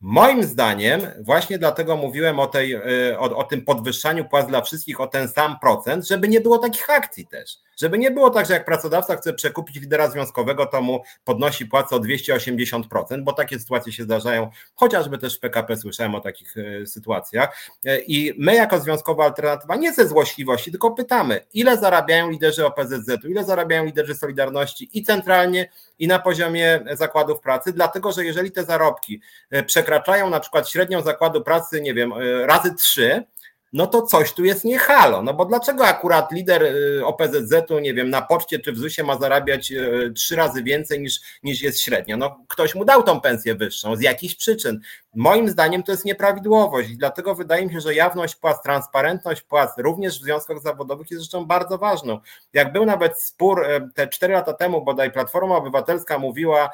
Moim zdaniem, właśnie dlatego mówiłem o, tej, y, o, o, tym podwyższaniu płac dla wszystkich o ten sam procent, żeby nie było takich akcji też. Żeby nie było tak, że jak pracodawca chce przekupić lidera związkowego, to mu podnosi płacę o 280%, bo takie sytuacje się zdarzają, chociażby też w PKP słyszałem o takich y, sytuacjach. Y, I my, jako związkowa alternatywa, nie ze złośliwości, tylko pytamy, ile zarabiają liderzy OPZZ-u, ile zarabiają liderzy Solidarności i centralnie, i na poziomie zakładów pracy, dlatego że jeżeli te zarobki przekraczają na przykład średnią zakładu pracy, nie wiem, razy trzy, no to coś tu jest nie halo. No bo dlaczego akurat lider y, OPZZ-u, nie wiem, na poczcie czy w ZUS-ie ma zarabiać y, trzy razy więcej niż, niż jest średnia? No ktoś mu dał tą pensję wyższą z jakichś przyczyn. Moim zdaniem to jest nieprawidłowość i dlatego wydaje mi się, że jawność płac, transparentność płac również w związkach zawodowych jest rzeczą bardzo ważną. Jak był nawet spór y, te cztery lata temu, bodaj Platforma Obywatelska mówiła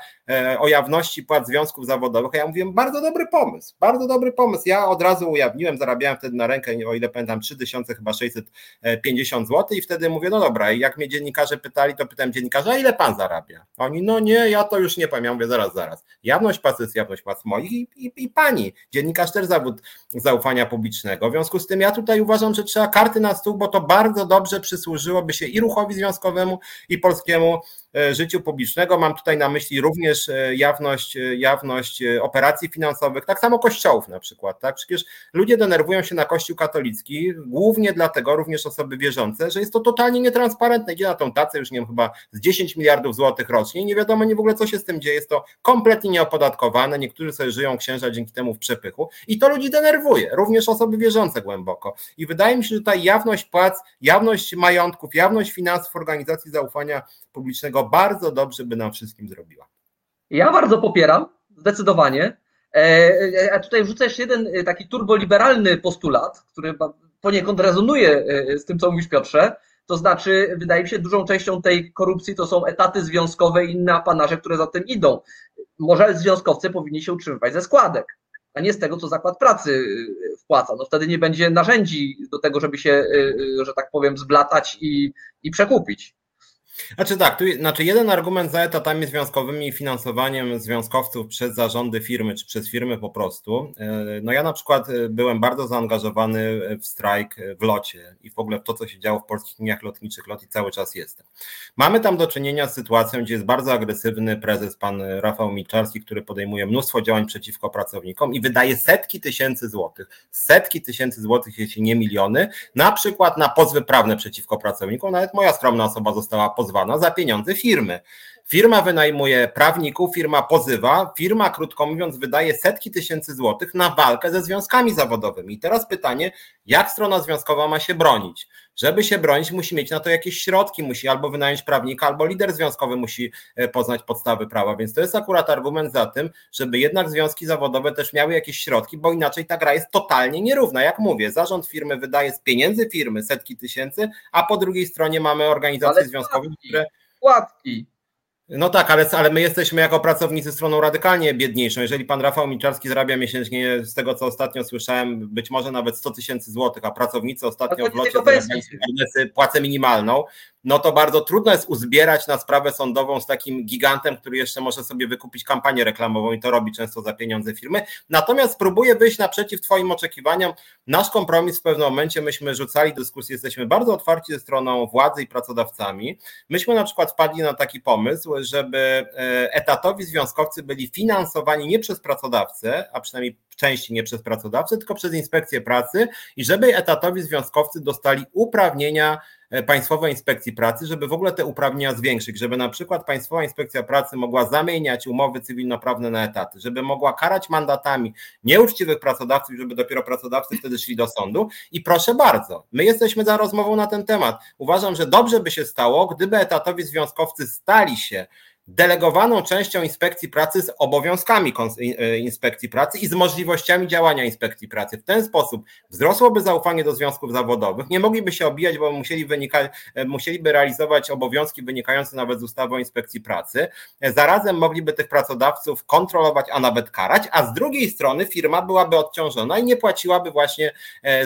o jawności płac związków zawodowych, a ja mówiłem, bardzo dobry pomysł, bardzo dobry pomysł. Ja od razu ujawniłem, zarabiałem wtedy na rękę o ile pamiętam, 3000 chyba 650 zł i wtedy mówię, no dobra, i jak mnie dziennikarze pytali, to pytałem dziennikarza, a ile pan zarabia? Oni, no nie, ja to już nie pamiętam, ja mówię, zaraz, zaraz. Jawność płac jest jawność płac moich i, i, i pani. Dziennikarz też zawód zaufania publicznego. W związku z tym ja tutaj uważam, że trzeba karty na stół, bo to bardzo dobrze przysłużyłoby się i ruchowi związkowemu, i polskiemu życiu publicznego. Mam tutaj na myśli również jawność, jawność operacji finansowych, tak samo kościołów na przykład. Tak? Przecież ludzie denerwują się na Kościół katolicki, głównie dlatego, również osoby wierzące, że jest to totalnie nietransparentne. Idzie na tą tacę już nie wiem, chyba z 10 miliardów złotych rocznie i nie wiadomo nie w ogóle, co się z tym dzieje. Jest to kompletnie nieopodatkowane. Niektórzy sobie żyją księża dzięki temu w przepychu i to ludzi denerwuje, również osoby wierzące głęboko. I wydaje mi się, że ta jawność płac, jawność majątków, jawność finansów organizacji zaufania publicznego bardzo dobrze by nam wszystkim zrobiła. Ja bardzo popieram, zdecydowanie. E, e, a tutaj wrzucę jeszcze jeden e, taki turboliberalny postulat, który poniekąd rezonuje z tym, co mówisz Piotrze. To znaczy, wydaje mi się, dużą częścią tej korupcji to są etaty związkowe i inne apanarze, które za tym idą. Może związkowcy powinni się utrzymywać ze składek, a nie z tego, co zakład pracy wpłaca. No wtedy nie będzie narzędzi do tego, żeby się, że tak powiem, zblatać i, i przekupić. Znaczy tak, tu, znaczy jeden argument za etatami związkowymi i finansowaniem związkowców przez zarządy firmy, czy przez firmy po prostu. E, no ja na przykład e, byłem bardzo zaangażowany w strajk w locie i w ogóle w to, co się działo w polskich liniach lotniczych lot i cały czas jestem. Mamy tam do czynienia z sytuacją, gdzie jest bardzo agresywny prezes, pan Rafał Milczarski, który podejmuje mnóstwo działań przeciwko pracownikom i wydaje setki tysięcy złotych, setki tysięcy złotych, jeśli nie miliony, na przykład na pozwy prawne przeciwko pracownikom. Nawet moja skromna osoba została pozwana za pieniądze firmy. Firma wynajmuje prawników, firma pozywa, firma, krótko mówiąc, wydaje setki tysięcy złotych na walkę ze związkami zawodowymi. I teraz pytanie, jak strona związkowa ma się bronić? Żeby się bronić, musi mieć na to jakieś środki, musi albo wynająć prawnika, albo lider związkowy musi e, poznać podstawy prawa. Więc to jest akurat argument za tym, żeby jednak związki zawodowe też miały jakieś środki, bo inaczej ta gra jest totalnie nierówna. Jak mówię, zarząd firmy wydaje z pieniędzy firmy setki tysięcy, a po drugiej stronie mamy organizacje Ale związkowe, które. Płatki. No tak, ale, ale my jesteśmy jako pracownicy stroną radykalnie biedniejszą. Jeżeli pan Rafał Miczarski zarabia miesięcznie, z tego co ostatnio słyszałem, być może nawet 100 tysięcy złotych, a pracownicy ostatnio w locie płacę minimalną, no to bardzo trudno jest uzbierać na sprawę sądową z takim gigantem, który jeszcze może sobie wykupić kampanię reklamową i to robi często za pieniądze firmy. Natomiast próbuję wyjść naprzeciw Twoim oczekiwaniom. Nasz kompromis w pewnym momencie myśmy rzucali dyskusję, jesteśmy bardzo otwarci ze stroną władzy i pracodawcami. Myśmy na przykład wpadli na taki pomysł, żeby e, etatowi związkowcy byli finansowani nie przez pracodawcę, a przynajmniej części nie przez pracodawcę, tylko przez inspekcję pracy i żeby etatowi związkowcy dostali uprawnienia Państwowej Inspekcji Pracy, żeby w ogóle te uprawnienia zwiększyć, żeby na przykład Państwowa Inspekcja Pracy mogła zamieniać umowy cywilnoprawne na etaty, żeby mogła karać mandatami nieuczciwych pracodawców, żeby dopiero pracodawcy wtedy szli do sądu. I proszę bardzo, my jesteśmy za rozmową na ten temat. Uważam, że dobrze by się stało, gdyby etatowi związkowcy stali się delegowaną częścią inspekcji pracy z obowiązkami e, inspekcji pracy i z możliwościami działania inspekcji pracy. W ten sposób wzrosłoby zaufanie do związków zawodowych, nie mogliby się obijać, bo musieli wynika, e, musieliby realizować obowiązki wynikające nawet z ustawy o inspekcji pracy. E, zarazem mogliby tych pracodawców kontrolować, a nawet karać, a z drugiej strony firma byłaby odciążona i nie płaciłaby właśnie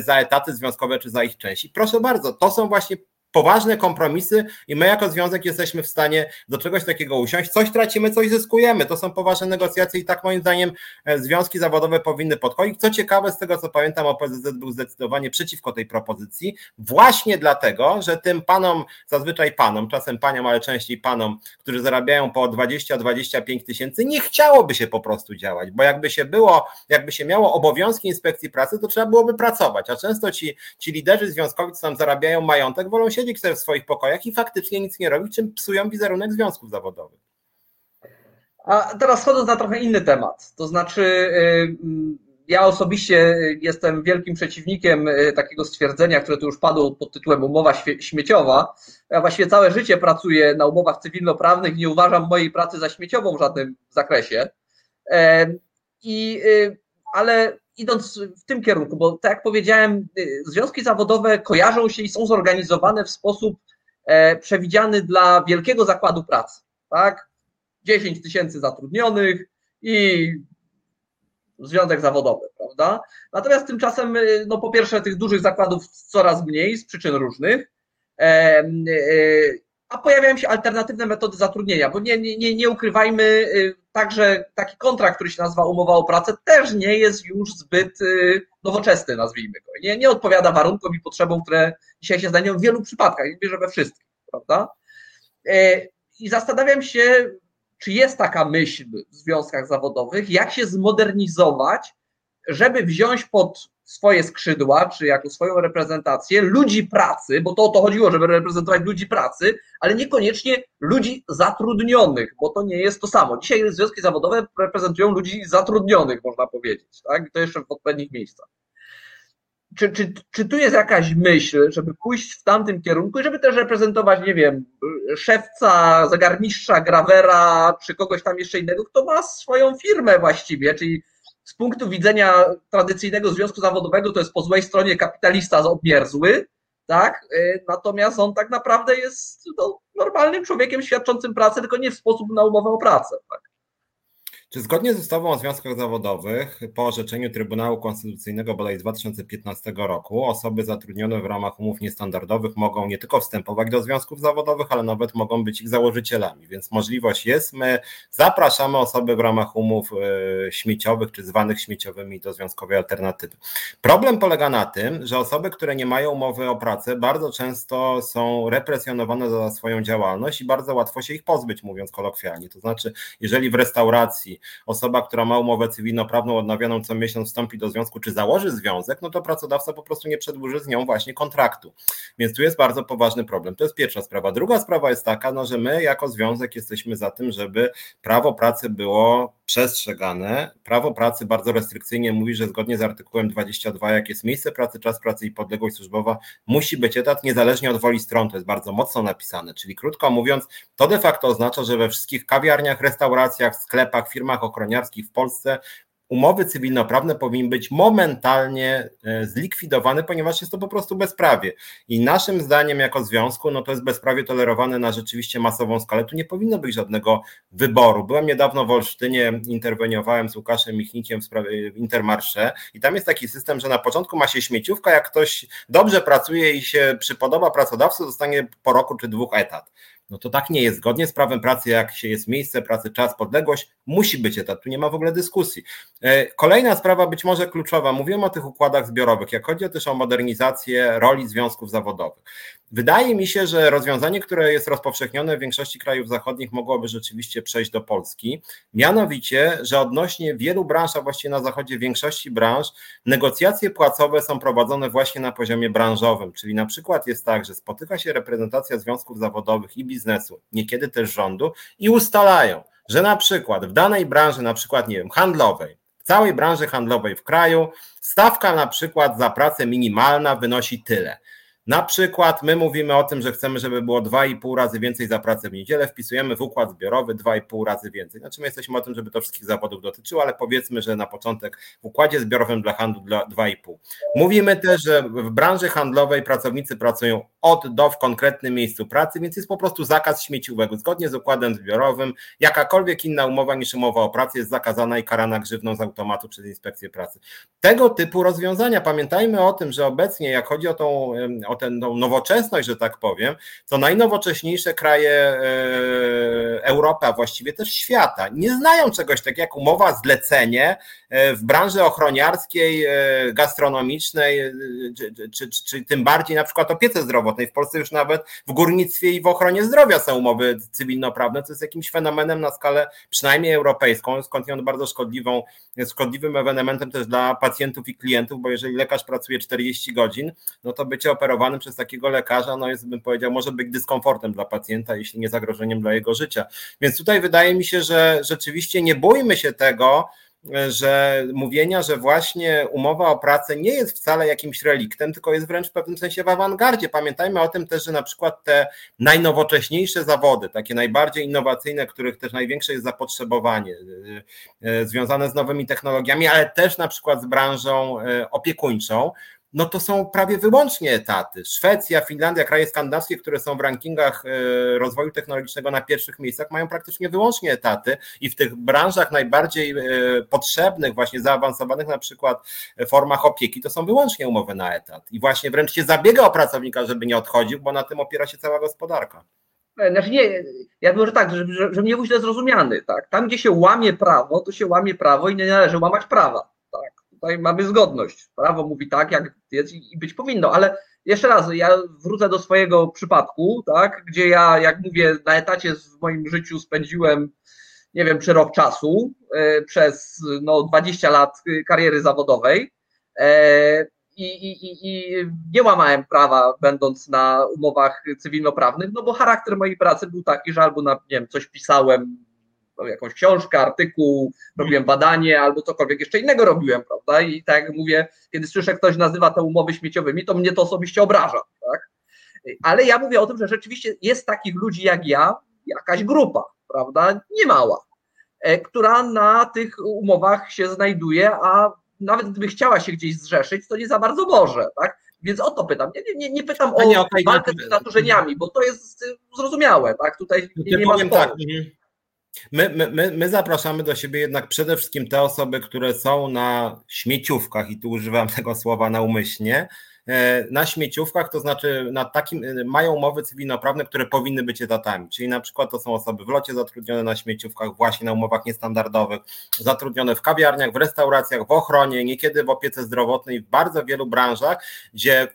za etaty związkowe czy za ich część. I proszę bardzo, to są właśnie poważne kompromisy i my jako związek jesteśmy w stanie do czegoś takiego usiąść. Coś tracimy, coś zyskujemy. To są poważne negocjacje i tak moim zdaniem e, związki zawodowe powinny podchodzić. Co ciekawe, z tego co pamiętam, OPZZ był zdecydowanie przeciwko tej propozycji, właśnie dlatego, że tym panom, zazwyczaj panom, czasem paniom, ale częściej panom, którzy zarabiają po 20-25 tysięcy, nie chciałoby się po prostu działać, bo jakby się było, jakby się miało obowiązki inspekcji pracy, to trzeba byłoby pracować, a często ci, ci liderzy związkowi, co tam zarabiają majątek, wolą się siedzieć w swoich pokojach i faktycznie nic nie robić, czym psują wizerunek związków zawodowych. A teraz schodząc na trochę inny temat, to znaczy y, ja osobiście jestem wielkim przeciwnikiem y, takiego stwierdzenia, które tu już padło pod tytułem umowa śmieciowa. Ja właściwie całe życie pracuję na umowach cywilnoprawnych, nie uważam mojej pracy za śmieciową w żadnym zakresie. I, y, ale idąc w tym kierunku, bo tak jak powiedziałem, y, związki zawodowe kojarzą się i są zorganizowane w sposób e, przewidziany dla wielkiego zakładu pracy. Tak? 10 tysięcy zatrudnionych i związek zawodowy, prawda? Natomiast tymczasem, y, no po pierwsze, tych dużych zakładów coraz mniej z przyczyn różnych. E, a pojawiają się alternatywne metody zatrudnienia, bo nie, nie, nie ukrywajmy, y, także taki kontrakt, który się nazywa umowa o pracę, też nie jest już zbyt y, nowoczesny, nazwijmy go. Nie, nie odpowiada warunkom i potrzebom, które dzisiaj się znajdują w wielu przypadkach, nie bierze we wszystkich, prawda? E, I zastanawiam się, czy jest taka myśl w związkach zawodowych, jak się zmodernizować, żeby wziąć pod swoje skrzydła, czy jako swoją reprezentację ludzi pracy, bo to o to chodziło, żeby reprezentować ludzi pracy, ale niekoniecznie ludzi zatrudnionych, bo to nie jest to samo. Dzisiaj związki zawodowe reprezentują ludzi zatrudnionych, można powiedzieć, tak? I to jeszcze w odpowiednich miejscach. Czy, czy, czy tu jest jakaś myśl, żeby pójść w tamtym kierunku żeby też reprezentować, nie wiem, szewca, zagarmistrza, grawera, czy kogoś tam jeszcze innego, kto ma swoją firmę właściwie, czyli z punktu widzenia tradycyjnego związku zawodowego to jest po złej stronie kapitalista obmierzły, tak? Y, natomiast on tak naprawdę jest no, normalnym człowiekiem świadczącym pracę, tylko nie w sposób na umowę o pracę. Tak? Czy zgodnie z ustawą o związkach zawodowych, po orzeczeniu Trybunału Konstytucyjnego bodaj z 2015 roku, osoby zatrudnione w ramach umów niestandardowych mogą nie tylko wstępować do związków zawodowych, ale nawet mogą być ich założycielami, więc możliwość jest. My zapraszamy osoby w ramach umów e, śmieciowych czy zwanych śmieciowymi do związkowej alternatywy. Problem polega na tym, że osoby, które nie mają umowy o pracę, bardzo często są represjonowane za swoją działalność i bardzo łatwo się ich pozbyć, mówiąc kolokwialnie. To znaczy, jeżeli w restauracji osoba, która ma umowę cywilnoprawną odnawioną co miesiąc wstąpi do związku, czy założy związek, no to pracodawca po prostu nie przedłuży z nią właśnie kontraktu. Więc tu jest bardzo poważny problem. To jest pierwsza sprawa. Druga sprawa jest taka, no, że my jako związek jesteśmy za tym, żeby prawo pracy było przestrzegane. Prawo pracy bardzo restrykcyjnie mówi, że zgodnie z artykułem 22, jak jest miejsce pracy, czas pracy i podległość służbowa, musi być etat niezależnie od woli stron. To jest bardzo mocno napisane. Czyli krótko mówiąc, to de facto oznacza, że we wszystkich kawiarniach, restauracjach, sklepach, firmach ochroniarskich w Polsce umowy cywilnoprawne powinny być momentalnie e, zlikwidowane, ponieważ jest to po prostu bezprawie. I naszym zdaniem jako związku, no to jest bezprawie tolerowane na rzeczywiście masową skalę. Tu nie powinno być żadnego wyboru. Byłem niedawno w Olsztynie, interweniowałem z Łukaszem Michnikiem w sprawie Intermarsze i tam jest taki system, że na początku ma się śmieciówka, jak ktoś dobrze pracuje i się przypodoba pracodawcy, dostanie po roku czy dwóch etat. No to tak nie jest. Zgodnie z prawem pracy, jak się jest miejsce pracy, czas, podległość, musi być etat. Tu nie ma w ogóle dyskusji. E, kolejna sprawa, być może kluczowa. Mówiłem o tych układach zbiorowych, jak chodzi też o modernizację roli związków zawodowych. Wydaje mi się, że rozwiązanie, które jest rozpowszechnione w większości krajów zachodnich, mogłoby rzeczywiście przejść do Polski. Mianowicie, że odnośnie wielu branż, a właściwie na zachodzie większości branż, negocjacje płacowe są prowadzone właśnie na poziomie branżowym. Czyli na przykład jest tak, że spotyka się reprezentacja związków zawodowych i biznesu, niekiedy też rządu, i ustalają, że na przykład w danej branży, na przykład, nie wiem, handlowej, w całej branży handlowej w kraju, stawka na przykład za pracę minimalna wynosi tyle. Na przykład my mówimy o tym, że chcemy, żeby było 2,5 razy więcej za pracę w niedzielę, wpisujemy w układ zbiorowy 2,5 razy więcej. Znaczy my jesteśmy o tym, żeby to wszystkich zawodów dotyczyło, ale powiedzmy, że na początek w układzie zbiorowym dla handlu dla 2,5. Mówimy też, że w branży handlowej pracownicy pracują od do w konkretnym miejscu pracy, więc jest po prostu zakaz śmieciówek. Zgodnie z układem zbiorowym jakakolwiek inna umowa niż umowa o pracę jest zakazana i karana grzywną z automatu przez inspekcję pracy. Tego typu rozwiązania, pamiętajmy o tym, że obecnie jak chodzi o tą o tę nowoczesność, że tak powiem, to najnowocześniejsze kraje e, Europy, a właściwie też świata, nie znają czegoś takiego jak umowa zlecenie e, w branży ochroniarskiej, e, gastronomicznej, czy, czy, czy tym bardziej na przykład opiece zdrowotnej. W Polsce już nawet w górnictwie i w ochronie zdrowia są umowy cywilnoprawne, co jest jakimś fenomenem na skalę przynajmniej europejską, skądinąd bardzo szkodliwą, szkodliwym ewenementem też dla pacjentów i klientów, bo jeżeli lekarz pracuje 40 godzin, no to bycie operowany przez takiego lekarza, no jest, bym powiedział, może być dyskomfortem dla pacjenta, jeśli nie zagrożeniem dla jego życia. Więc tutaj wydaje mi się, że rzeczywiście nie bójmy się tego, że mówienia, że właśnie umowa o pracę nie jest wcale jakimś reliktem, tylko jest wręcz w pewnym sensie w awangardzie. Pamiętajmy o tym też, że na przykład te najnowocześniejsze zawody, takie najbardziej innowacyjne, których też największe jest zapotrzebowanie, y, y, związane z nowymi technologiami, ale też na przykład z branżą y, opiekuńczą, no to są prawie wyłącznie etaty. Szwecja, Finlandia, kraje skandynawskie, które są w rankingach e, rozwoju technologicznego na pierwszych miejscach, mają praktycznie wyłącznie etaty i w tych branżach najbardziej e, potrzebnych, właśnie zaawansowanych na przykład formach opieki, to są wyłącznie umowy na etat. I właśnie wręcz się zabiega o pracownika, żeby nie odchodził, bo na tym opiera się cała gospodarka. E, znaczy nie, ja mówię, że tak, żeby, żeby nie był źle zrozumiany. Tak? Tam, gdzie się łamie prawo, to się łamie prawo i nie należy łamać prawa. Tutaj mamy zgodność. Prawo mówi tak, jak jest i być powinno, ale jeszcze raz, ja wrócę do swojego przypadku, tak, gdzie ja, jak mówię, na etacie w moim życiu spędziłem, nie wiem, czy rok czasu, e, przez no, 20 lat kariery zawodowej. E, I, i, i, nie łamałem prawa, będąc na umowach cywilnoprawnych, no bo charakter mojej pracy był taki, że albo na, nie wiem, coś pisałem, jakąś książkę, artykuł, robiłem badanie albo cokolwiek jeszcze innego robiłem, prawda? I tak jak mówię, kiedy słyszę, ktoś nazywa te umowy śmieciowymi, to mnie to osobiście obraża, tak? Ale ja mówię o tym, że rzeczywiście jest takich ludzi jak ja, jakaś grupa, prawda? Niemała, e, która na tych umowach się znajduje, a nawet gdyby chciała się gdzieś zrzeszyć, to nie za bardzo może, tak? Więc o to pytam. Nie, nie, nie pytam o nie, okay, walkę z naturzeniami, bo to jest zrozumiałe, tak? Tutaj nie, nie ma powiem tak. My, my, my zapraszamy do siebie jednak przede wszystkim te osoby, które są na śmieciówkach, i tu używam tego słowa naumyślnie, e, na śmieciówkach, to znaczy na takim, e, mają umowy cywilnoprawne, które powinny być etatami, czyli na przykład to są osoby w locie zatrudnione na śmieciówkach, właśnie na umowach niestandardowych, zatrudnione w kawiarniach, w restauracjach, w ochronie, niekiedy w opiece zdrowotnej, w bardzo wielu branżach, gdzie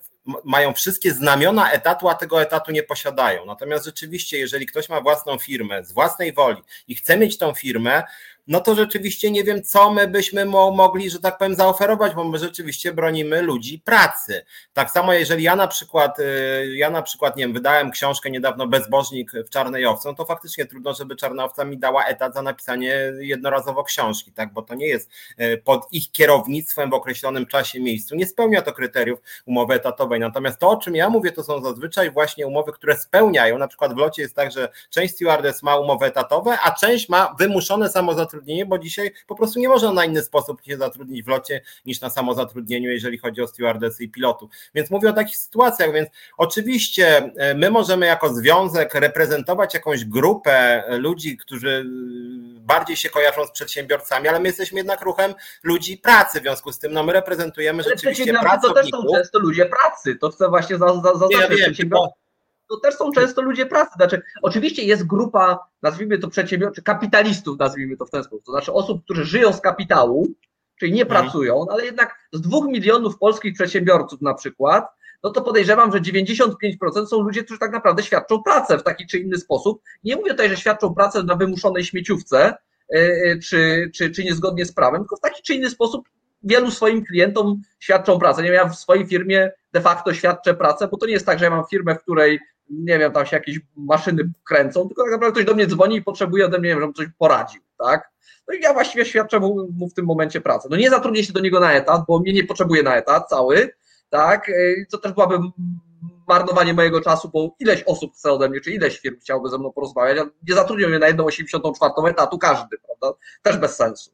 mają wszystkie znamiona etatu, a tego etatu nie posiadają. Natomiast rzeczywiście, jeżeli ktoś ma własną firmę z własnej woli i chce mieć tą firmę, no to rzeczywiście nie wiem, co my byśmy mogli, że tak powiem, zaoferować, bo my rzeczywiście bronimy ludzi pracy. Tak samo, jeżeli ja na przykład, y, ja na przykład, nie wiem, wydałem książkę niedawno Bezbożnik w Czarnej Owce, no to faktycznie trudno, żeby Czarna Owca mi dała etat za napisanie jednorazowo książki, tak, bo to nie jest y, pod ich kierownictwem w określonym czasie, miejscu. Nie spełnia to kryteriów umowy etatowej. Natomiast to, o czym ja mówię, to są zazwyczaj właśnie umowy, które spełniają. Na przykład w locie jest tak, że część stewardess ma umowy etatowe, a część ma wymuszone samozatrudnienie samozatrudnienie, bo dzisiaj po prostu nie można na inny sposób się zatrudnić w locie niż na samozatrudnieniu, jeżeli chodzi o stewardessy i pilotów. Więc mówię o takich sytuacjach, więc oczywiście e, my możemy jako związek reprezentować jakąś grupę ludzi, którzy bardziej się kojarzą z przedsiębiorcami, ale my jesteśmy jednak ruchem ludzi pracy, w związku z tym no my reprezentujemy ale rzeczywiście pracowników. To też są często ludzie pracy, to chcę właśnie zaznaczyć. Za, za, za, ja to też są często ludzie pracy. Znaczy, oczywiście jest grupa, nazwijmy to przedsiębiorczych, kapitalistów, nazwijmy to w ten sposób. To znaczy osób, którzy żyją z kapitału, czyli nie mhm. pracują, ale jednak z dwóch milionów polskich przedsiębiorców na przykład, no to podejrzewam, że 95% są ludzie, którzy tak naprawdę świadczą pracę w taki czy inny sposób. Nie mówię tutaj, że świadczą pracę na wymuszonej śmieciówce, e, e, czy, czy, czy niezgodnie z prawem, tylko w taki czy inny sposób wielu swoim klientom świadczą pracę. Nie ja w swojej firmie de facto świadczę pracę, bo to nie jest tak, że ja mam firmę, w której nie wiem, tam się jakieś maszyny kręcą, tylko tak naprawdę ktoś do mnie dzwoni i potrzebuje ode mnie, żebym coś poradził, tak? No i ja właściwie świadczę mu, mu w tym momencie pracę. No nie zatrudnię się do niego na etat, bo mnie nie potrzebuje na etat cały, tak? To też byłaby marnowanie mojego czasu, bo ileś osób chce ode mnie, czy ileś firm chciałby ze mną porozmawiać, a nie zatrudnią mnie na jedną 84 etatu każdy, prawda? Też bez sensu.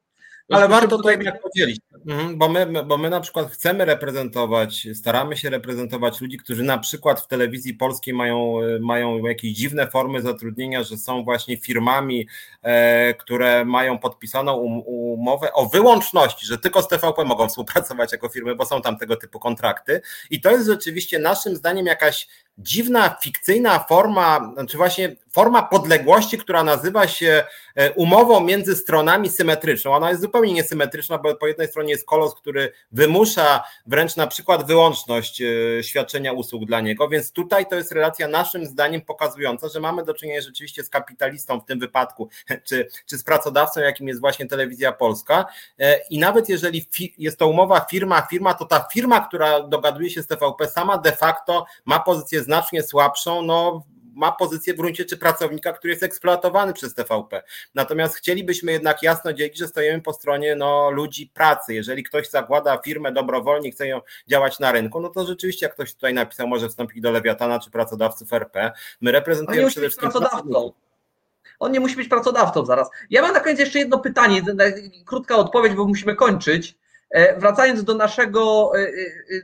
Ale warto to jednak podzielić, mhm, bo my, bo my na przykład chcemy reprezentować, staramy się reprezentować ludzi, którzy na przykład w telewizji polskiej mają, mają jakieś dziwne formy zatrudnienia, że są właśnie firmami, e, które mają podpisaną um, umowę o wyłączności, że tylko z TVP mogą współpracować jako firmy, bo są tam tego typu kontrakty. I to jest rzeczywiście naszym zdaniem jakaś dziwna, fikcyjna forma, znaczy właśnie forma podległości, która nazywa się e, umową między stronami symetryczną. Ona jest zupełnie niesymetryczna, bo po jednej stronie jest kolos, który wymusza wręcz na przykład wyłączność e, świadczenia usług dla niego, więc tutaj to jest relacja naszym zdaniem pokazująca, że mamy do czynienia rzeczywiście z kapitalistą w tym wypadku, czy, czy z pracodawcą, jakim jest właśnie telewizja polska. E, I nawet jeżeli jest to umowa firma-firma, to ta firma, która dogaduje się z TVP, sama de facto ma pozycję znacznie słabszą, no ma pozycję w gruncie czy pracownika, który jest eksploatowany przez TVP. Natomiast chcielibyśmy jednak jasno dzielić, że stoimy po stronie no, ludzi pracy. Jeżeli ktoś zakłada firmę dobrowolnie, chce ją działać na rynku, no to rzeczywiście, jak ktoś tutaj napisał, może wstąpić do Lewiatana czy pracodawców RP. My reprezentujemy przede wszystkim pracodawcą. On nie musi być pracodawcą zaraz. Ja mam na koniec jeszcze jedno pytanie, krótka odpowiedź, bo musimy kończyć. E, wracając do, naszego, e, e,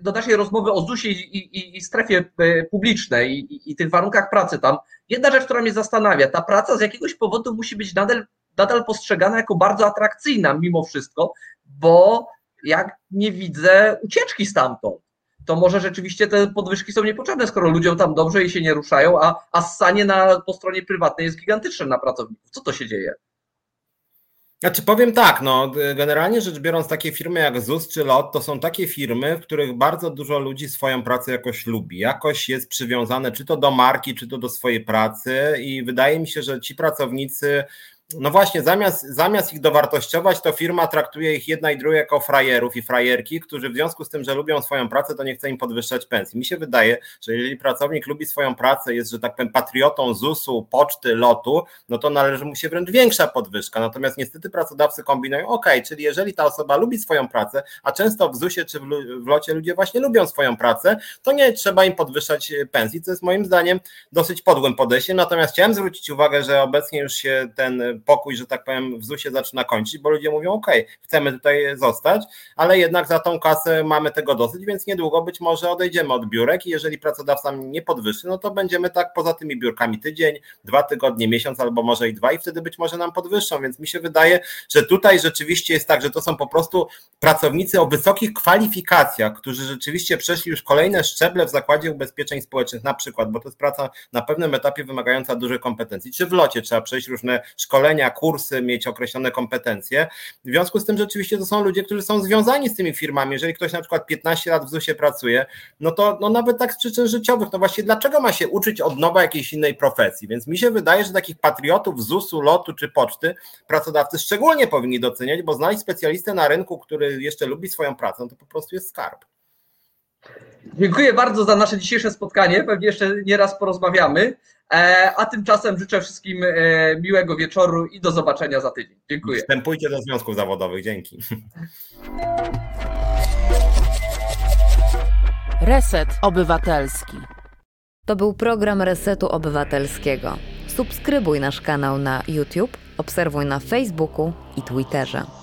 do naszej rozmowy o ZUS-ie i, i, i strefie publicznej i, i, tych warunkach pracy tam, jedna rzecz, która mnie zastanawia, ta praca z jakiegoś powodu musi być nadal, nadal postrzegana jako bardzo atrakcyjna mimo wszystko, bo jak nie widzę ucieczki stamtąd, to może rzeczywiście te podwyżki są niepotrzebne, skoro ludziom tam dobrze i się nie ruszają, a, a ssanie na, po stronie prywatnej jest gigantyczne na pracowników. Co to się dzieje? Znaczy powiem tak, no generalnie rzecz biorąc takie firmy jak ZUS czy LOT to są takie firmy, w których bardzo dużo ludzi swoją pracę jakoś lubi, jakoś jest przywiązane czy to do marki, czy to do swojej pracy i wydaje mi się, że ci pracownicy no właśnie, zamiast, zamiast ich dowartościować, to firma traktuje ich jedna i druga jako frajerów i frajerki, którzy w związku z tym, że lubią swoją pracę, to nie chce im podwyższać pensji. Mi się wydaje, że jeżeli pracownik lubi swoją pracę, jest, że tak powiem, patriotą ZUS-u, poczty, lotu, no to należy mu się wręcz większa podwyżka. Natomiast niestety pracodawcy kombinują, ok, czyli jeżeli ta osoba lubi swoją pracę, a często w ZUS-ie czy w locie ludzie właśnie lubią swoją pracę, to nie trzeba im podwyższać pensji, co jest moim zdaniem dosyć podłym podejściem. Natomiast chciałem zwrócić uwagę, że obecnie już się ten pokój, że tak powiem, w ZUS-ie zaczyna kończyć, bo ludzie mówią, ok, chcemy tutaj zostać, ale jednak za tą kasę mamy tego dosyć, więc niedługo być może odejdziemy od biurek i jeżeli pracodawca nie podwyższy, no to będziemy tak poza tymi biurkami tydzień, dwa tygodnie, miesiąc albo może i dwa i wtedy być może nam podwyższą, więc mi się wydaje, że tutaj rzeczywiście jest tak, że to są po prostu pracownicy o wysokich kwalifikacjach, którzy rzeczywiście przeszli już kolejne szczeble w Zakładzie Ubezpieczeń Społecznych na przykład, bo to jest praca na pewnym etapie wymagająca dużych kompetencji, czy w locie trzeba przejść różne szkolenia, szkolenia, kursy, mieć określone kompetencje. W związku z tym rzeczywiście to są ludzie, którzy są związani z tymi firmami. Jeżeli ktoś na przykład 15 lat w ZUS-ie pracuje, no to no nawet tak z przyczyn życiowych, no właśnie dlaczego ma się uczyć od nowa jakiejś innej profesji? Więc mi się wydaje, że takich patriotów ZUS-u, lotu czy poczty pracodawcy szczególnie powinni doceniać, bo znaleźć specjalistę na rynku, który jeszcze lubi swoją pracę, no to po prostu jest skarb. Dziękuję bardzo za nasze dzisiejsze spotkanie. Pewnie jeszcze nie raz porozmawiamy. E, a tymczasem życzę wszystkim e, miłego wieczoru i do zobaczenia za tydzień. Dziękuję. Wstępujcie do związków zawodowych. Dzięki. Reset Obywatelski. To był program Resetu Obywatelskiego. Subskrybuj nasz kanał na YouTube, obserwuj na Facebooku i Twitterze.